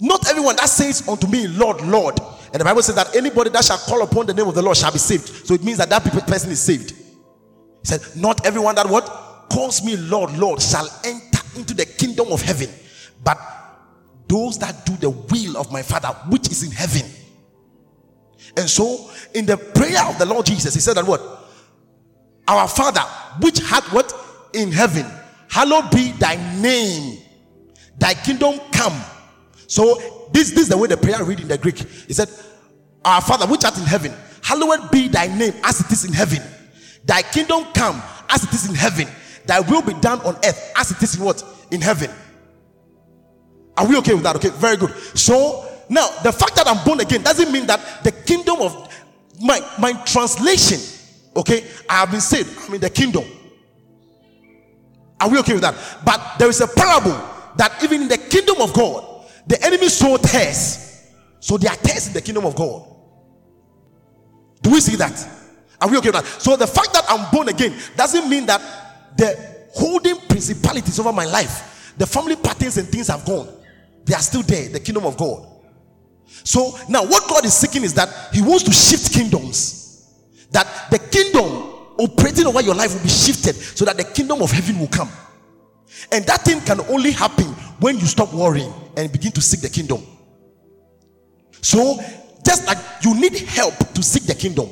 not everyone that says unto me, Lord, Lord. And the Bible says that anybody that shall call upon the name of the Lord shall be saved. So it means that that person is saved. He said, Not everyone that what calls me Lord, Lord shall enter into the kingdom of heaven, but those that do the will of my Father which is in heaven. And so, in the prayer of the Lord Jesus, he said that what? Our Father, which had what? In heaven, hallowed be thy name, thy kingdom come. So, this, this is the way the prayer read in the Greek. He said, Our Father, which art in heaven, hallowed be thy name as it is in heaven. Thy kingdom come as it is in heaven. Thy will be done on earth as it is in what? In heaven. Are we okay with that? Okay, very good. So now the fact that I'm born again doesn't mean that the kingdom of my my translation, okay, I have been saved. I'm in the kingdom. Are we okay with that? But there is a parable that even in the kingdom of God, the enemy sow tares. So they are tares in the kingdom of God. Do we see that? Are we okay with that? So the fact that I'm born again doesn't mean that the holding principalities over my life, the family patterns and things have gone. They are still there, the kingdom of God. So now what God is seeking is that He wants to shift kingdoms. That the kingdom operating over your life will be shifted so that the kingdom of heaven will come. And that thing can only happen when you stop worrying and begin to seek the kingdom. So, just like you need help to seek the kingdom.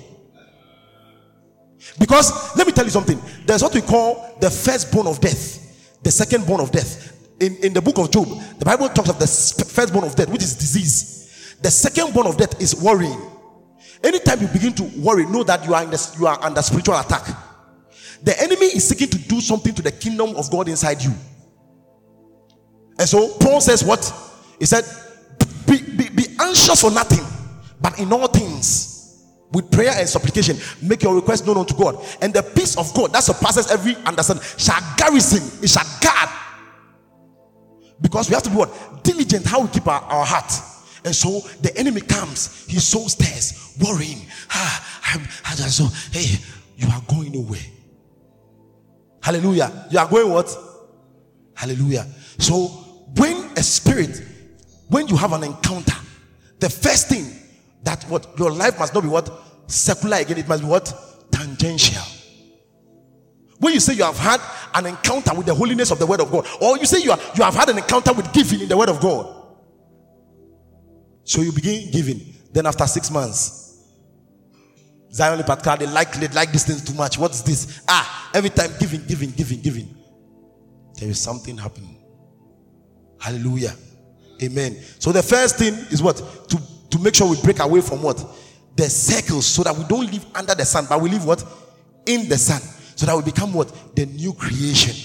Because let me tell you something. There's what we call the firstborn of death, the secondborn of death. In, in the book of Job, the Bible talks of the firstborn of death, which is disease. The secondborn of death is worrying. Anytime you begin to worry, know that you are the, you are under spiritual attack. The enemy is seeking to do something to the kingdom of God inside you. And so Paul says, What? He said, Be, be, be anxious for nothing, but in all things, with prayer and supplication, make your request known unto God. And the peace of God that surpasses every understanding shall garrison, it shall guard. Because we have to be what? Diligent how we keep our, our heart. And so the enemy comes, he sows tares, worrying. Ah, I'm, I just so, hey, you are going nowhere. Hallelujah. You are going what? Hallelujah. So when a spirit, when you have an encounter, the first thing that what your life must not be what secular again, it must be what tangential. When you say you have had an encounter with the holiness of the word of God, or you say you, are, you have had an encounter with giving in the word of God, so you begin giving. Then after six months, Zion Patka, they like they like this thing too much. What's this? Ah, every time giving, giving, giving, giving. There is something happening. Hallelujah. Amen. So the first thing is what? To, to make sure we break away from what? The circles so that we don't live under the sun, but we live what? In the sun. So that we become what? The new creation.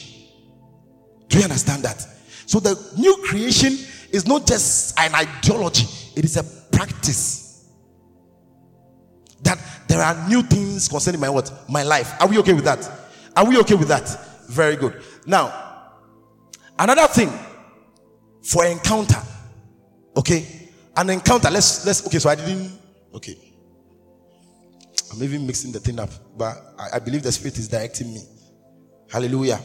Do you understand that? So the new creation is not just an ideology, it is a practice. That there are new things concerning my what? My life. Are we okay with that? Are we okay with that? Very good. Now, another thing for encounter. Okay? An encounter. Let's let's okay, so I didn't okay. I'm even mixing the thing up, but I, I believe the spirit is directing me. Hallelujah.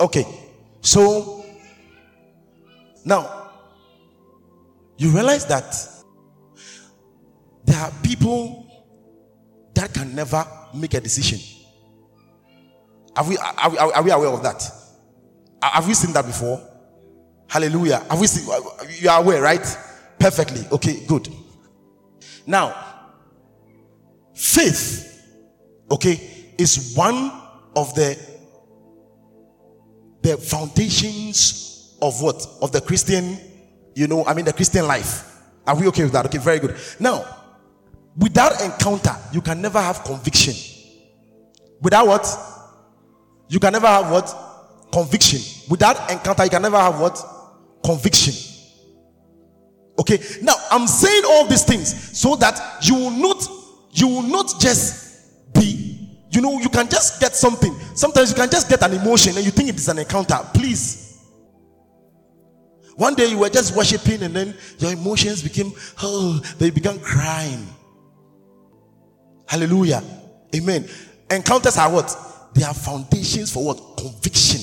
Okay, so now you realize that there are people that can never make a decision. Are we, are, we, are we aware of that? Have we seen that before? Hallelujah. Have we seen? You are aware, right? Perfectly. Okay, good. Now, faith, okay, is one of the the foundations of what of the Christian, you know, I mean the Christian life. Are we okay with that? Okay, very good. Now, without encounter, you can never have conviction. Without what? You can never have what? Conviction. Without encounter, you can never have what? conviction. Okay, now I'm saying all these things so that you will not you will not just be you know you can just get something. Sometimes you can just get an emotion and you think it is an encounter. Please. One day you were just worshiping and then your emotions became oh they began crying. Hallelujah. Amen. Encounters are what? They are foundations for what? Conviction.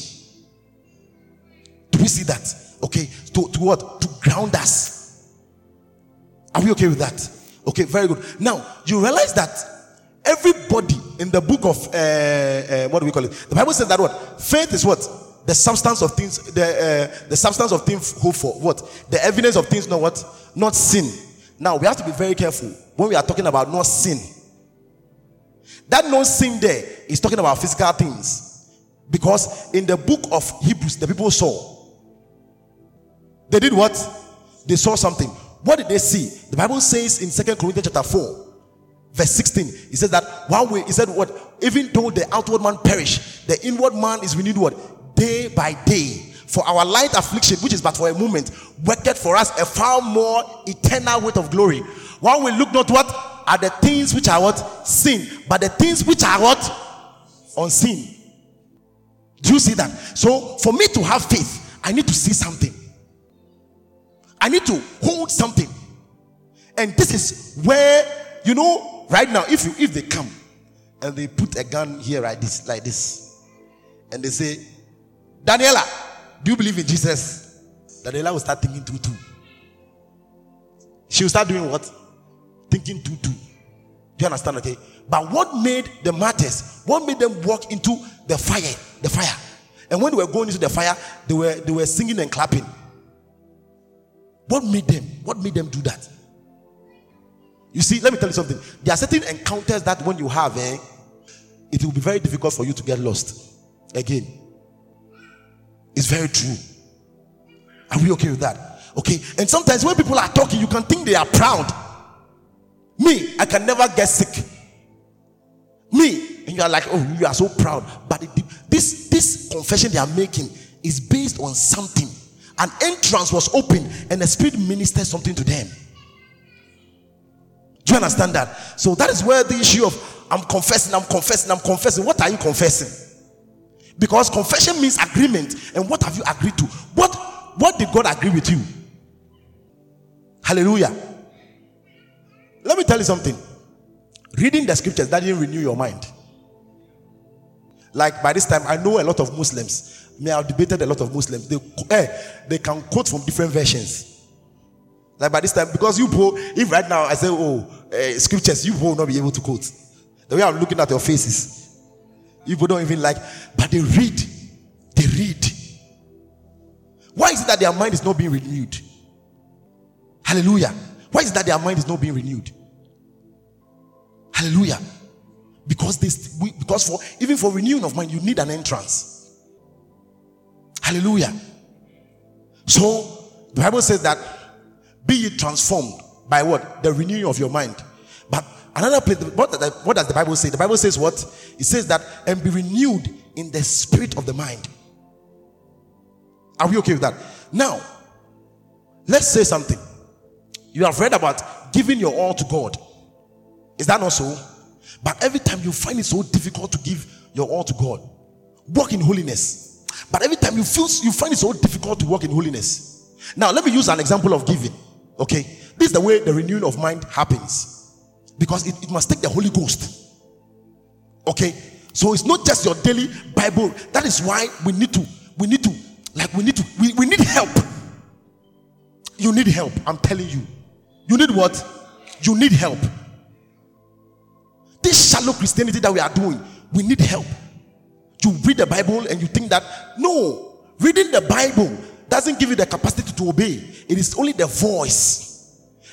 Do we see that? Okay, to, to what? To ground us. Are we okay with that? Okay, very good. Now, you realize that everybody in the book of, uh, uh, what do we call it? The Bible says that what? Faith is what? The substance of things, the, uh, the substance of things hope for. What? The evidence of things not what? Not sin. Now, we have to be very careful when we are talking about not sin. That no sin there is talking about physical things. Because in the book of Hebrews, the people saw they did what? They saw something. What did they see? The Bible says in Second Corinthians chapter 4, verse 16, he says that one way he said what? Even though the outward man perish, the inward man is renewed what? Day by day. For our light affliction, which is but for a moment, worketh for us a far more eternal weight of glory. While we look not what? Are the things which are what? seen, But the things which are what? Unseen. Do you see that? So for me to have faith, I need to see something. I need to hold something. And this is where, you know, right now, if you if they come and they put a gun here like this, like this, and they say, Daniela, do you believe in Jesus? Daniela will start thinking two two. She will start doing what? Thinking two two. Do you understand? Okay. But what made the martyrs? What made them walk into the fire? The fire. And when they were going into the fire, they were they were singing and clapping. What made them? What made them do that? You see, let me tell you something. There are certain encounters that when you have, eh, it will be very difficult for you to get lost again. It's very true. Are we okay with that? Okay. And sometimes when people are talking, you can think they are proud. Me, I can never get sick. Me, and you are like, oh, you are so proud. But it, this this confession they are making is based on something an entrance was open and the spirit ministered something to them. Do you understand that? So that is where the issue of I'm confessing, I'm confessing, I'm confessing. What are you confessing? Because confession means agreement. And what have you agreed to? What what did God agree with you? Hallelujah. Let me tell you something. Reading the scriptures that didn't renew your mind. Like by this time, I know a lot of Muslims me, I've debated a lot of Muslims. They, eh, they can quote from different versions. Like by this time, because you po, if right now I say, oh, uh, scriptures, you will not be able to quote. The way I'm looking at your faces, you don't even like, but they read. They read. Why is it that their mind is not being renewed? Hallelujah. Why is it that their mind is not being renewed? Hallelujah. Because this because for even for renewing of mind, you need an entrance. Hallelujah. So the Bible says that be ye transformed by what? The renewing of your mind. Another place, what, what does the Bible say? The Bible says what? It says that and be renewed in the spirit of the mind. Are we okay with that? Now, let's say something. You have read about giving your all to God. Is that not so? But every time you find it so difficult to give your all to God, walk in holiness. But every time you feel you find it so difficult to walk in holiness. Now, let me use an example of giving. Okay, this is the way the renewing of mind happens because it, it must take the Holy Ghost. Okay, so it's not just your daily Bible. That is why we need to, we need to, like, we need to, we, we need help. You need help, I'm telling you. You need what? You need help. This shallow Christianity that we are doing, we need help. You read the Bible and you think that, no, reading the Bible doesn't give you the capacity to obey, it is only the voice.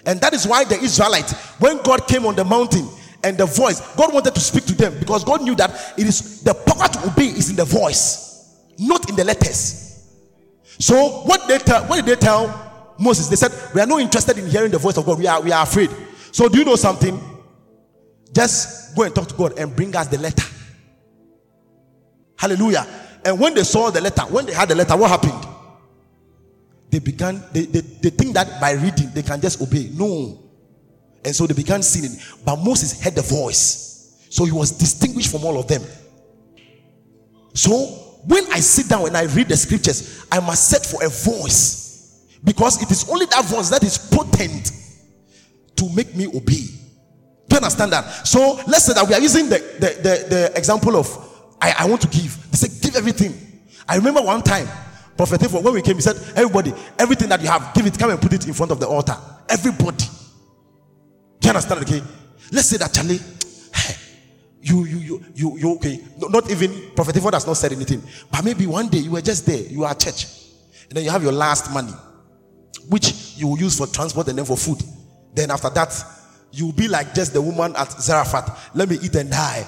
And that is why the Israelites, when God came on the mountain and the voice, God wanted to speak to them because God knew that it is the power to obey is in the voice, not in the letters. So what they tell, what did they tell Moses? They said, We are not interested in hearing the voice of God, we are, we are afraid. So do you know something? Just go and talk to God and bring us the letter. Hallelujah. And when they saw the letter, when they had the letter, what happened? They began, they, they, they think that by reading they can just obey. No. And so they began sinning. But Moses heard the voice. So he was distinguished from all of them. So when I sit down and I read the scriptures, I must set for a voice. Because it is only that voice that is potent to make me obey. Do you understand that? So let's say that we are using the, the, the, the example of I, I want to give. They say, give everything. I remember one time, Prophet Ifo, when we came, he said, Everybody, everything that you have, give it, come and put it in front of the altar. Everybody. Do you understand? Okay. Let's say that Charlie, you, you, you, you, you, okay. Not even Prophet Ifo has not said anything, but maybe one day you were just there, you are at church, and then you have your last money, which you will use for transport and then for food. Then after that, you'll be like just the woman at Zarephath. Let me eat and die.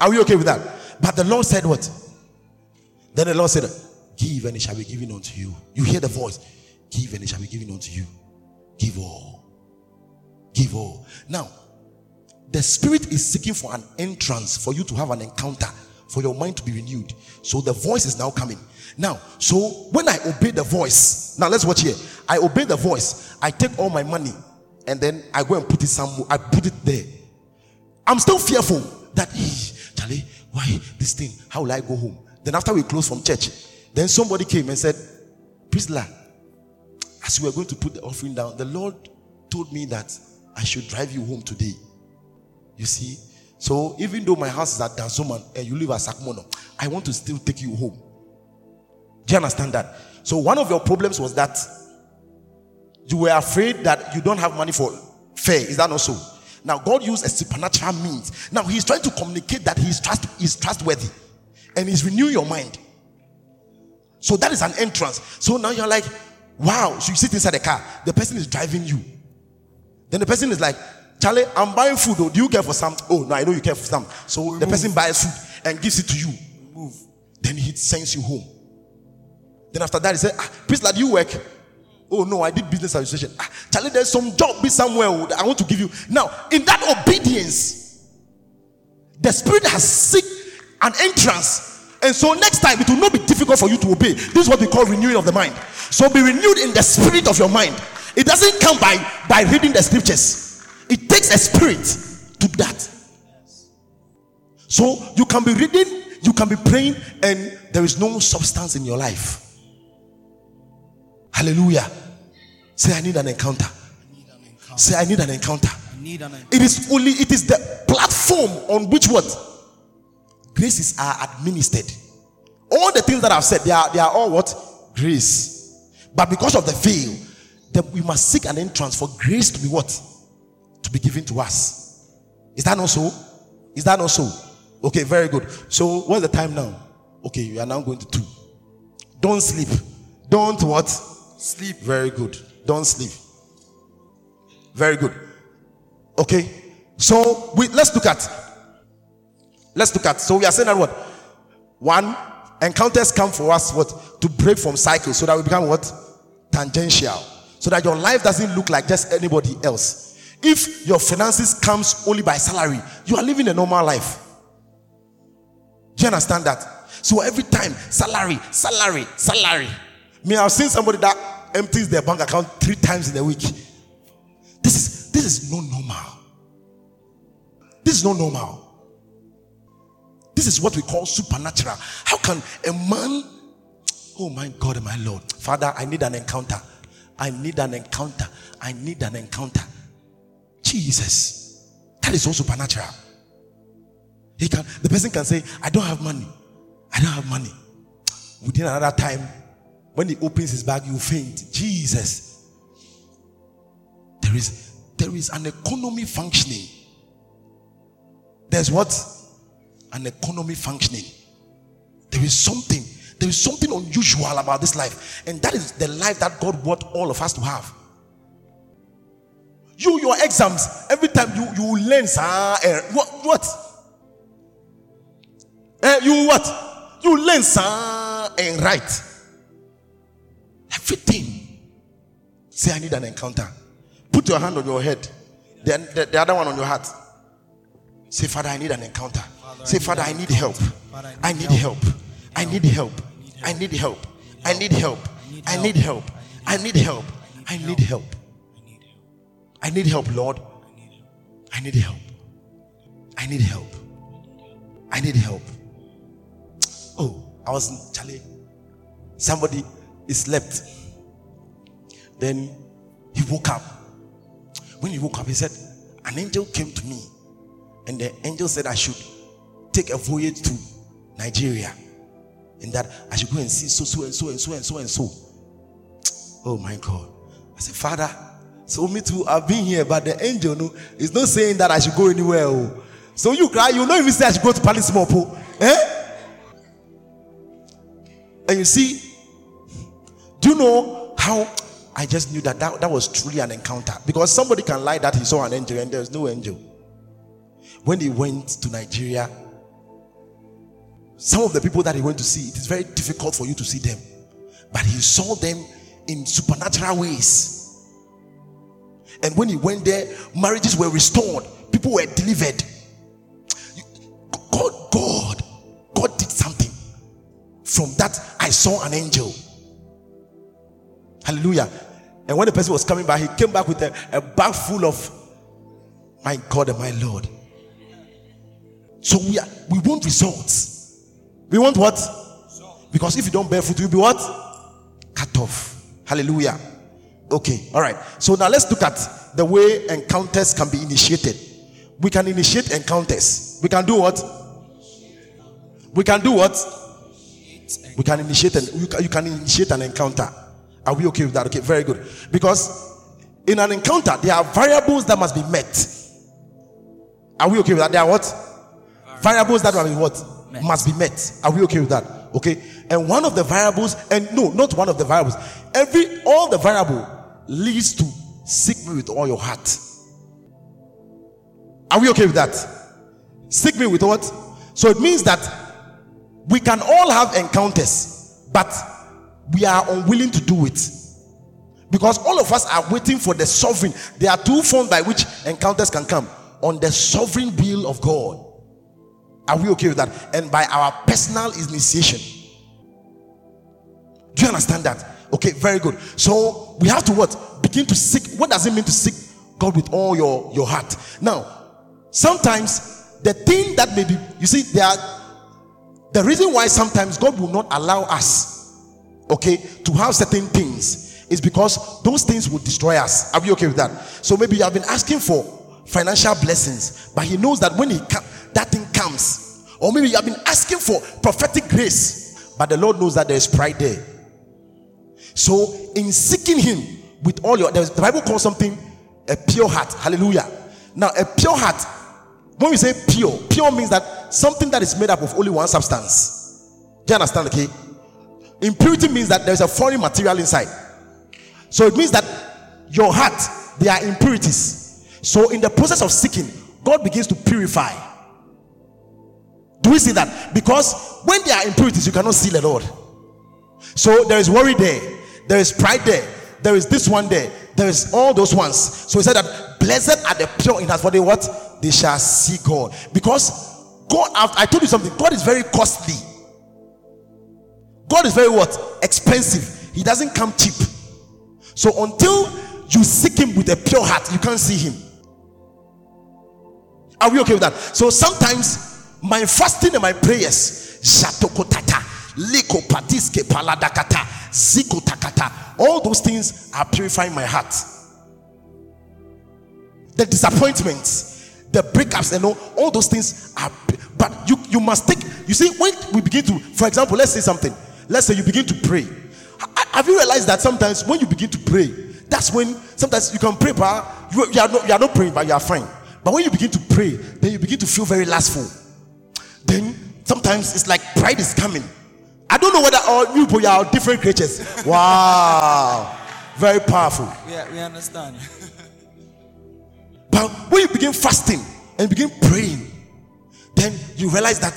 Are we okay with that? But the Lord said what? Then the Lord said, Give and it shall be given unto you. You hear the voice. Give and it shall be given unto you. Give all. Give all. Now, the Spirit is seeking for an entrance for you to have an encounter, for your mind to be renewed. So the voice is now coming. Now, so when I obey the voice, now let's watch here. I obey the voice. I take all my money and then I go and put it somewhere. I put it there. I'm still fearful that, Charlie, why this thing? How will I go home? Then after we closed from church, then somebody came and said, Priscilla, as we were going to put the offering down, the Lord told me that I should drive you home today. You see? So even though my house is at Dansoman and eh, you live at Sakumono, I want to still take you home. Do you understand that? So one of your problems was that you were afraid that you don't have money for fare. Is that not so? Now God used a supernatural means. Now He's trying to communicate that He's trust is trustworthy, and He's renewing your mind. So that is an entrance. So now you're like, wow. So you sit inside the car. The person is driving you. Then the person is like, Charlie, I'm buying food. Though. Do you care for some? Oh no, I know you care for some. So the person buys food and gives it to you. Move. Then he sends you home. Then after that, he said, ah, please, lad, you work. Oh no, I did business administration. Ah, Charlie, there's some job be somewhere oh, I want to give you. Now, in that obedience, the spirit has seek an entrance. And so next time it will not be difficult for you to obey. This is what we call renewing of the mind. So be renewed in the spirit of your mind. It doesn't come by by reading the scriptures. It takes a spirit to do that. So you can be reading, you can be praying, and there is no substance in your life. Hallelujah. Say, I need an encounter. Say, I need an encounter. Need an It is only, it is the platform on which what? Graces are administered. All the things that I've said, they are, they are all what? Grace. But because of the veil, then we must seek an entrance for grace to be what? To be given to us. Is that not so? Is that not so? Okay, very good. So what's the time now? Okay, you are now going to two. Don't sleep. Don't what? Sleep. Very good. Don't sleep. Very good. Okay. So we let's look at let's look at so we are saying that what? One encounters come for us what? To break from cycles so that we become what? Tangential. So that your life doesn't look like just anybody else. If your finances comes only by salary you are living a normal life. Do you understand that? So every time salary salary salary. Me i've seen somebody that empties their bank account three times in a week. This is this is not normal. This is not normal this is what we call supernatural. How can a man, oh my God my Lord, Father, I need an encounter. I need an encounter. I need an encounter. Jesus, that is also supernatural. He can, the person can say, I don't have money. I don't have money. Within another time, when he opens his bag, you faint. Jesus. There is there is an economy functioning. There's what? An economy functioning. There is something, there is something unusual about this life, and that is the life that God want all of us to have. You, your exams, every time you you learn, sir, eh, what what? Eh, you what? You learn, sir, and write everything. Say, I need an encounter. Put your hand on your head, then the, the other one on your heart. Say, Father, I need an encounter. Say, Father, I need help. I need help. I need help. I need help. I need help. I need help. I need help. I need help. I need help, Lord. I need help. I need help. I need help. Oh, I was Charlie. Somebody slept. Then he woke up. When he woke up, he said, An angel came to me, and the angel said I should take a voyage to Nigeria and that I should go and see so, so, and so, and so, and so, and so. Oh my God. I said, Father, so me too, I've been here, but the angel no, is not saying that I should go anywhere. Oh. So you cry, you know, even say I should go to Palace Mopo. Eh? And you see, do you know how I just knew that, that that was truly an encounter? Because somebody can lie that he saw an angel and there's no angel. When he went to Nigeria, some of the people that he went to see, it is very difficult for you to see them. But he saw them in supernatural ways. And when he went there, marriages were restored, people were delivered. God, God, God did something. From that, I saw an angel. Hallelujah. And when the person was coming back, he came back with a, a bag full of my God and my Lord. So we are, we want results. We want what? Because if you don't bear fruit, you'll be what? Cut off. Hallelujah. Okay, all right. So now let's look at the way encounters can be initiated. We can initiate encounters. We can do what? We can do what? We can initiate an you can, you can initiate an encounter. Are we okay with that? Okay, very good. Because in an encounter, there are variables that must be met. Are we okay with that? There are what? Variables that must be what? Met. must be met. Are we okay with that? Okay. And one of the variables, and no, not one of the variables. Every all the variable leads to seek me with all your heart. Are we okay with that? Seek me with what? So it means that we can all have encounters, but we are unwilling to do it. Because all of us are waiting for the sovereign. There are two forms by which encounters can come on the sovereign will of God are we okay with that? And by our personal initiation. Do you understand that? Okay, very good. So we have to what? Begin to seek. What does it mean to seek God with all your, your heart? Now, sometimes the thing that may be, you see, there are the reason why sometimes God will not allow us, okay, to have certain things is because those things will destroy us. Are we okay with that? So maybe you have been asking for financial blessings, but He knows that when He comes, that thing comes. Or maybe you have been asking for prophetic grace, but the Lord knows that there is pride there. So, in seeking Him with all your the Bible calls something a pure heart. Hallelujah. Now, a pure heart, when we say pure, pure means that something that is made up of only one substance. Do you understand? Okay. Impurity means that there's a foreign material inside. So it means that your heart, there are impurities. So in the process of seeking, God begins to purify. Do we see that? Because when there are impurities, you cannot see the Lord. So there is worry there, there is pride there, there is this one there, there is all those ones. So he said that blessed are the pure in heart, for they what? They shall see God. Because God, I told you something, God is very costly. God is very what? Expensive. He doesn't come cheap. So until you seek him with a pure heart, you can't see him. Are we okay with that? So sometimes my fasting and my prayers, Shatokotata, Liko Patiske Paladakata, Ziko Takata, all those things are purifying my heart. The disappointments, the breakups, and all, all those things are. But you, you must take, you see, when we begin to, for example, let's say something. Let's say you begin to pray. Have you realized that sometimes when you begin to pray, that's when sometimes you can pray, but you, you, are not, you are not praying, but you are fine. But when you begin to pray, then you begin to feel very lustful. Then sometimes it's like pride is coming. I don't know whether all you people are different creatures. Wow, very powerful. Yeah, we understand. [LAUGHS] but when you begin fasting and begin praying, then you realize that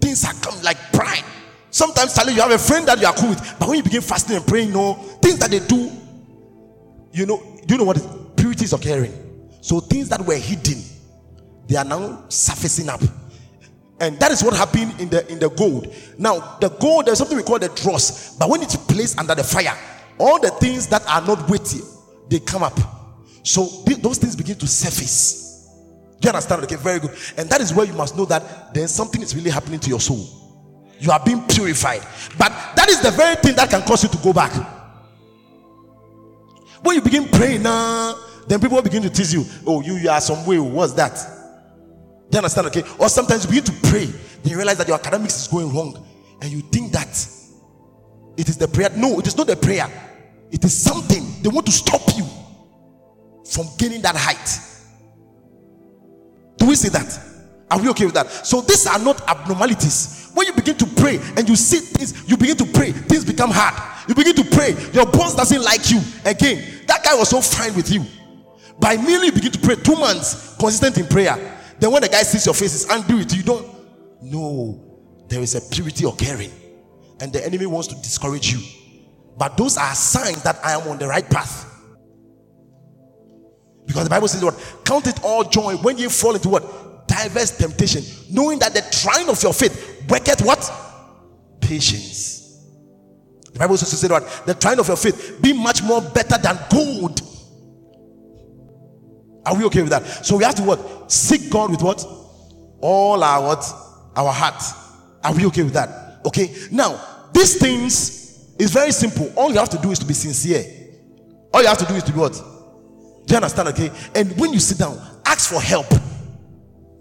things are come like pride. Sometimes, Charlie, you have a friend that you are cool with, but when you begin fasting and praying, you know, things that they do, you know, do you know what is, purity is occurring? So things that were hidden, they are now surfacing up. And that is what happened in the in the gold. Now, the gold, there's something we call the dross, but when it's placed under the fire, all the things that are not weighty, they come up. So th- those things begin to surface. Do you understand? Okay, very good. And that is where you must know that then something is really happening to your soul. You are being purified. But that is the very thing that can cause you to go back. When you begin praying now, then people begin to tease you. Oh, you, you are some way. What's that? Do you understand? Okay. Or sometimes you begin to pray, then you realize that your academics is going wrong, and you think that it is the prayer. No, it is not the prayer. It is something they want to stop you from gaining that height. Do we see that? Are we okay with that? So these are not abnormalities. When you begin to pray and you see things, you begin to pray, things become hard. You begin to pray, your boss doesn't like you. Again, that guy was so fine with you. By merely begin to pray two months, consistent in prayer. Then when the guy sees your face, is angry with you. You don't know there is a purity occurring, and the enemy wants to discourage you. But those are signs that I am on the right path. Because the Bible says, What count it all joy when you fall into what? Diverse temptation, knowing that the trying of your faith worketh what? Patience. The Bible says what? The trying of your faith be much more better than gold. Are we okay with that? So we have to what? Seek God with what? All our what? Our heart. Are we okay with that? Okay. Now, these things is very simple. All you have to do is to be sincere. All you have to do is to be what? Do you understand? Okay. And when you sit down, ask for help.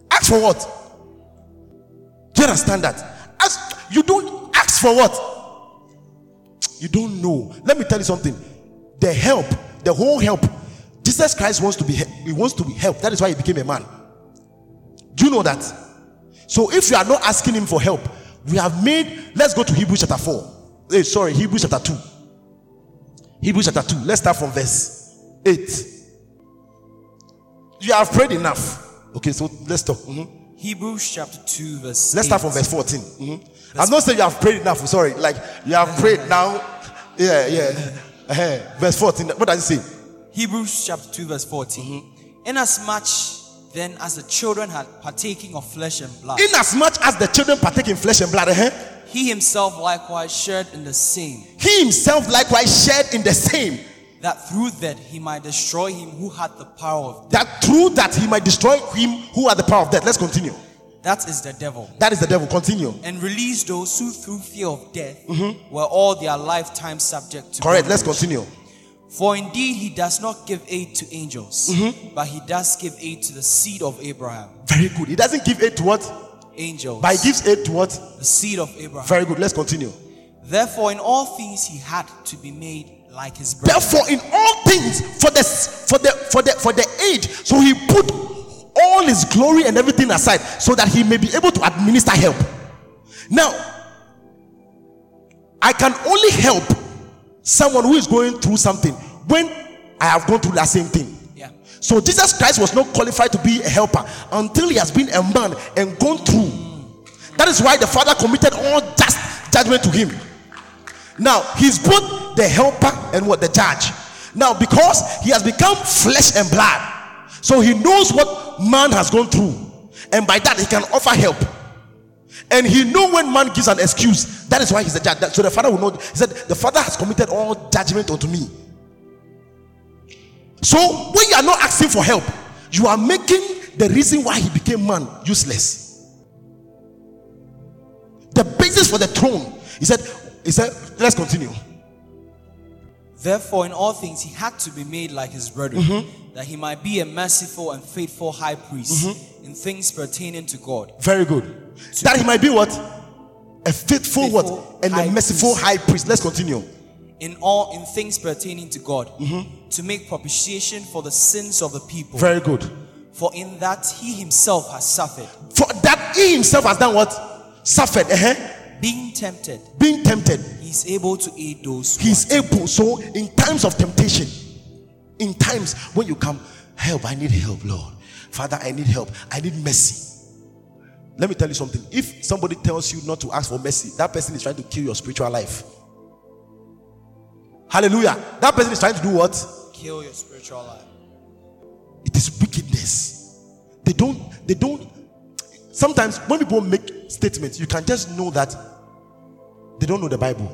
Ask for what? Do you understand that? Ask. You don't ask for what? You don't know. Let me tell you something. The help, the whole help Jesus Christ wants to be he wants to be helped. That is why he became a man. Do you know that? So if you are not asking him for help, we have made let's go to Hebrews chapter 4. Hey, sorry, Hebrews chapter 2. Hebrews chapter 2. Let's start from verse 8. You have prayed enough. Okay, so let's talk. Mm-hmm. Hebrews chapter 2, verse Let's 8. start from verse 14. Mm-hmm. I'm not saying you have prayed enough. Sorry, like you have prayed now. Yeah, yeah. Uh-huh. [LAUGHS] Verse 14. What does it say? Hebrews chapter 2, verse 14. Mm-hmm. Inasmuch then as the children had partaking of flesh and blood, Inasmuch as the children partake in flesh and blood, uh-huh, he himself likewise shared in the same, he himself likewise shared in the same, that through that he might destroy him who had the power of death. that through that he might destroy him who had the power of death. Let's continue. That is the devil. That is the devil. Continue. And release those who through fear of death were all their lifetime subject to Mm-hmm. Correct. Let's continue. For indeed he does not give aid to angels, Mm-hmm. but he does give aid to the seed of Abraham. Very good. He doesn't give aid to what? Angels. But he gives aid to what? the seed of Abraham. Very good. Let's continue. Therefore, in all things he had to be made like his brother. Therefore, in all things, for the for the for the for the age, so he put all his glory and everything aside, so that he may be able to administer help. Now, I can only help someone who is going through something when I have gone through that same thing. Yeah. So Jesus Christ was not qualified to be a helper until he has been a man and gone through. That is why the Father committed all just judgment to him. Now he's both the helper and what the judge. Now because he has become flesh and blood, so he knows what man has gone through, and by that he can offer help. And he know when man gives an excuse. That is why he's the judge. That- So the father will know. He said, The father has committed all judgment unto me. So when you are not asking for help, you are making the reason why he became man useless. The basis for the throne. He said, He said, let's continue. Therefore, in all things, he had to be made like his brethren, Mm-hmm. that he might be a merciful and faithful high priest in things pertaining to God. Very good. That he might be what? A faithful, Faithful what? And a merciful priest. high priest. Let's continue. In all, in things pertaining to God, Mm-hmm. to make propitiation for the sins of the people. Very good. For in that he himself has suffered, For that he himself has done what? Suffered. uh-huh. being tempted, Being tempted. he's able to aid those who He's able. So, in times of temptation, in times when you come, help, I need help, Lord. Father, I need help. I need mercy. Let me tell you something. If somebody tells you not to ask for mercy, that person is trying to kill your spiritual life. Hallelujah. That person is trying to do what? kill your spiritual life. It is wickedness. They don't, they don't. Sometimes when people make statements, you can just know that they don't know the Bible.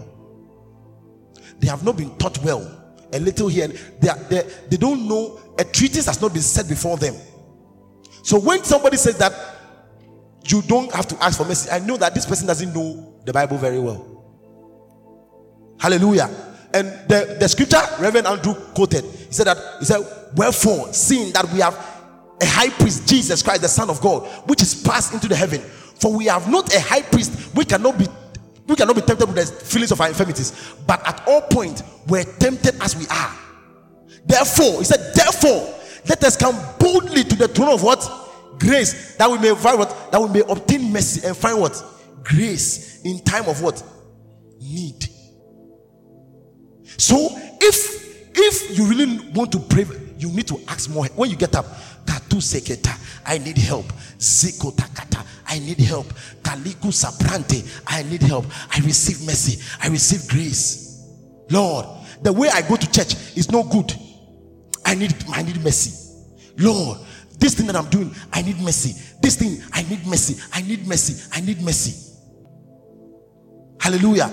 They have not been taught well. A little here, they, are, they, they don't know a treatise has not been set before them. So when somebody says that you don't have to ask for mercy, I know that this person doesn't know the Bible very well. Hallelujah. And the, the scripture Reverend Andrew quoted, he said that he said, Wherefore, seeing that we have a high priest, Jesus Christ, the Son of God, which is passed into the heaven, for we have not a high priest, we cannot be we cannot be tempted with the feelings of our infirmities, but at all point we're tempted as we are. Therefore, he said, Therefore, let us come boldly to the throne of what? Grace, that we may find what? That we may obtain mercy and find what? Grace in time of what? Need. So if if you really want to pray, you need to ask more. When you get up, Katu seketa, I need help. Ziko takata, I need help. Kaliku saprante, I need help. I receive mercy. I receive grace. Lord, the way I go to church is no good. I need I need mercy. Lord, this thing that I'm doing, I need mercy. This thing, I need mercy. I need mercy. I need mercy. Hallelujah.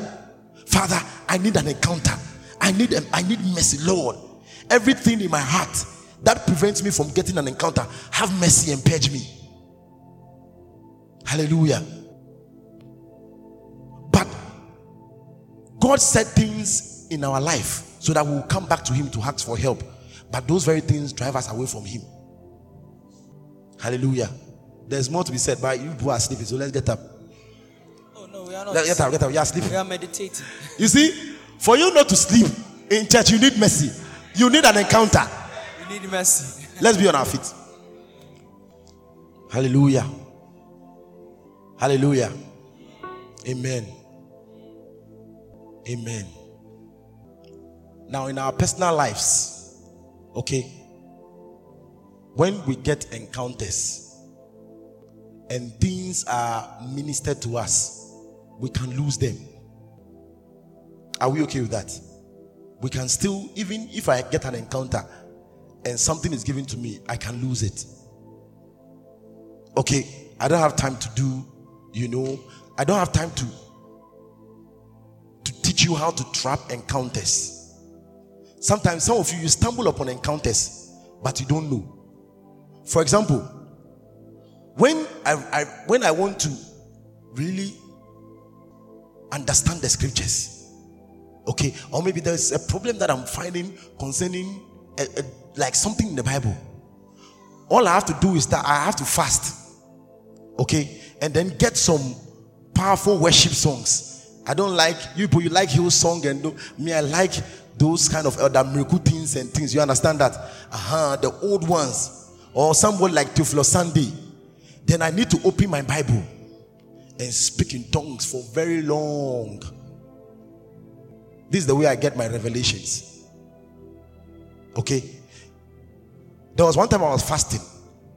Father, I need an encounter. I need I need mercy, Lord. Everything in my heart that prevents me from getting an encounter, have mercy and purge me. Hallelujah. But God said things in our life so that we will come back to Him to ask for help. But those very things drive us away from Him. Hallelujah. There's more to be said, but you people are sleeping, so let's get up. Oh no, we are not. Let- Get up, get up. You are sleeping. We are meditating. You see, for you not to sleep in church, you need mercy. You need an encounter. We need mercy. Let's be on our feet. Hallelujah. Hallelujah. Amen. Amen. Now, in our personal lives, okay, when we get encounters and things are ministered to us, we can lose them. Are we okay with that? We can still, even if I get an encounter and something is given to me, I can lose it. Okay, I don't have time to do, you know, I don't have time to to teach you how to trap encounters. Sometimes some of you you stumble upon encounters, but you don't know. For example, when I, I when I want to really understand the scriptures, okay, or maybe there's a problem that I'm finding concerning a, a, like something in the Bible. All I have to do is that I have to fast, okay, and then get some powerful worship songs. I don't like you people. You like Hillsong and me. I like those kind of Elder Mireku things and things. You understand that? Uh-huh, the old ones. Or someone like Theophilus Sunday. Then I need to open my Bible and speak in tongues for very long. This is the way I get my revelations. Okay? There was one time I was fasting.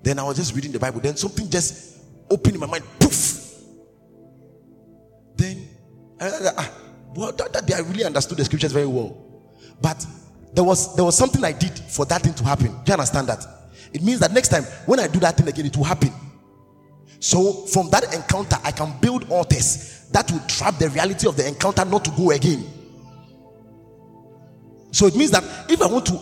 Then I was just reading the Bible. Then something just opened in my mind. Poof. Then, I, ah, well, that, that day I really understood the scriptures very well. But there was there was something I did for that thing to happen. Do you understand that? It means that next time when I do that thing again, it will happen. So from that encounter, I can build altars that will trap the reality of the encounter not to go again. So it means that if I want to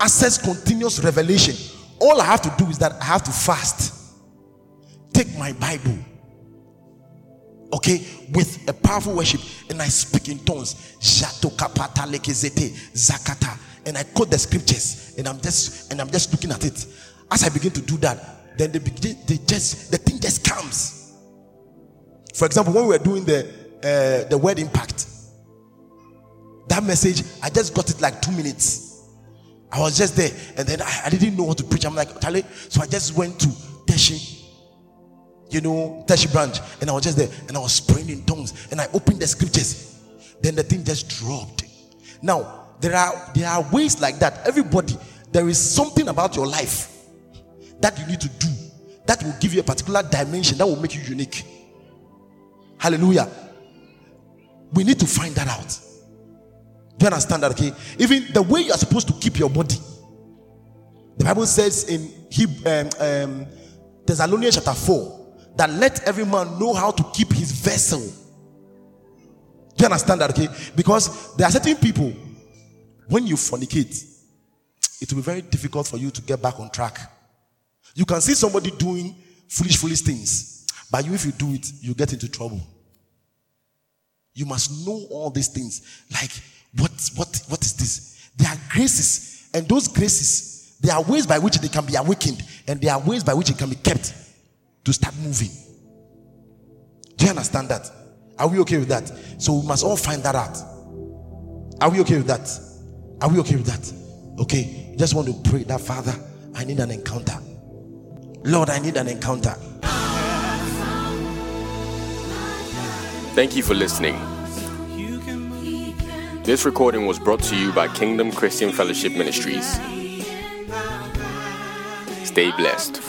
access continuous revelation, all I have to do is that I have to fast. Take my Bible, okay, with a powerful worship, and I speak in tongues. Zakata, and I quote the scriptures, and I'm just and I'm just looking at it. As I begin to do that, then they begin, they just the thing just comes. For example, when we were doing the uh, the word impact, that message I just got it like two minutes. I was just there, and then I, I didn't know what to preach. I'm like, so I just went to Teshi, you know, Teshi branch, and I was just there, and I was praying in tongues, and I opened the scriptures. Then the thing just dropped. Now there are there are ways like that. Everybody, there is something about your life that you need to do that will give you a particular dimension that will make you unique. Hallelujah. We need to find that out. Do you understand that? Okay. Even the way you are supposed to keep your body. The Bible says in Hebrew, um, um, Thessalonians chapter 4 that let every man know how to keep his vessel. Do you understand that? Okay. Because there are certain people, when you fornicate, it will be very difficult for you to get back on track. You can see somebody doing foolish, foolish things, but you, if you do it, you get into trouble. You must know all these things. Like what, what, what is this? There are graces, and those graces, there are ways by which they can be awakened, and there are ways by which it can be kept to start moving. Do you understand that? Are we okay with that? So we must all find that out. Are we okay with that? Are we okay with that? Okay. Just want to pray that Father, I need an encounter. Lord, I need an encounter. Thank you for listening. This recording was brought to you by Kingdom Christian Fellowship Ministries. Stay blessed.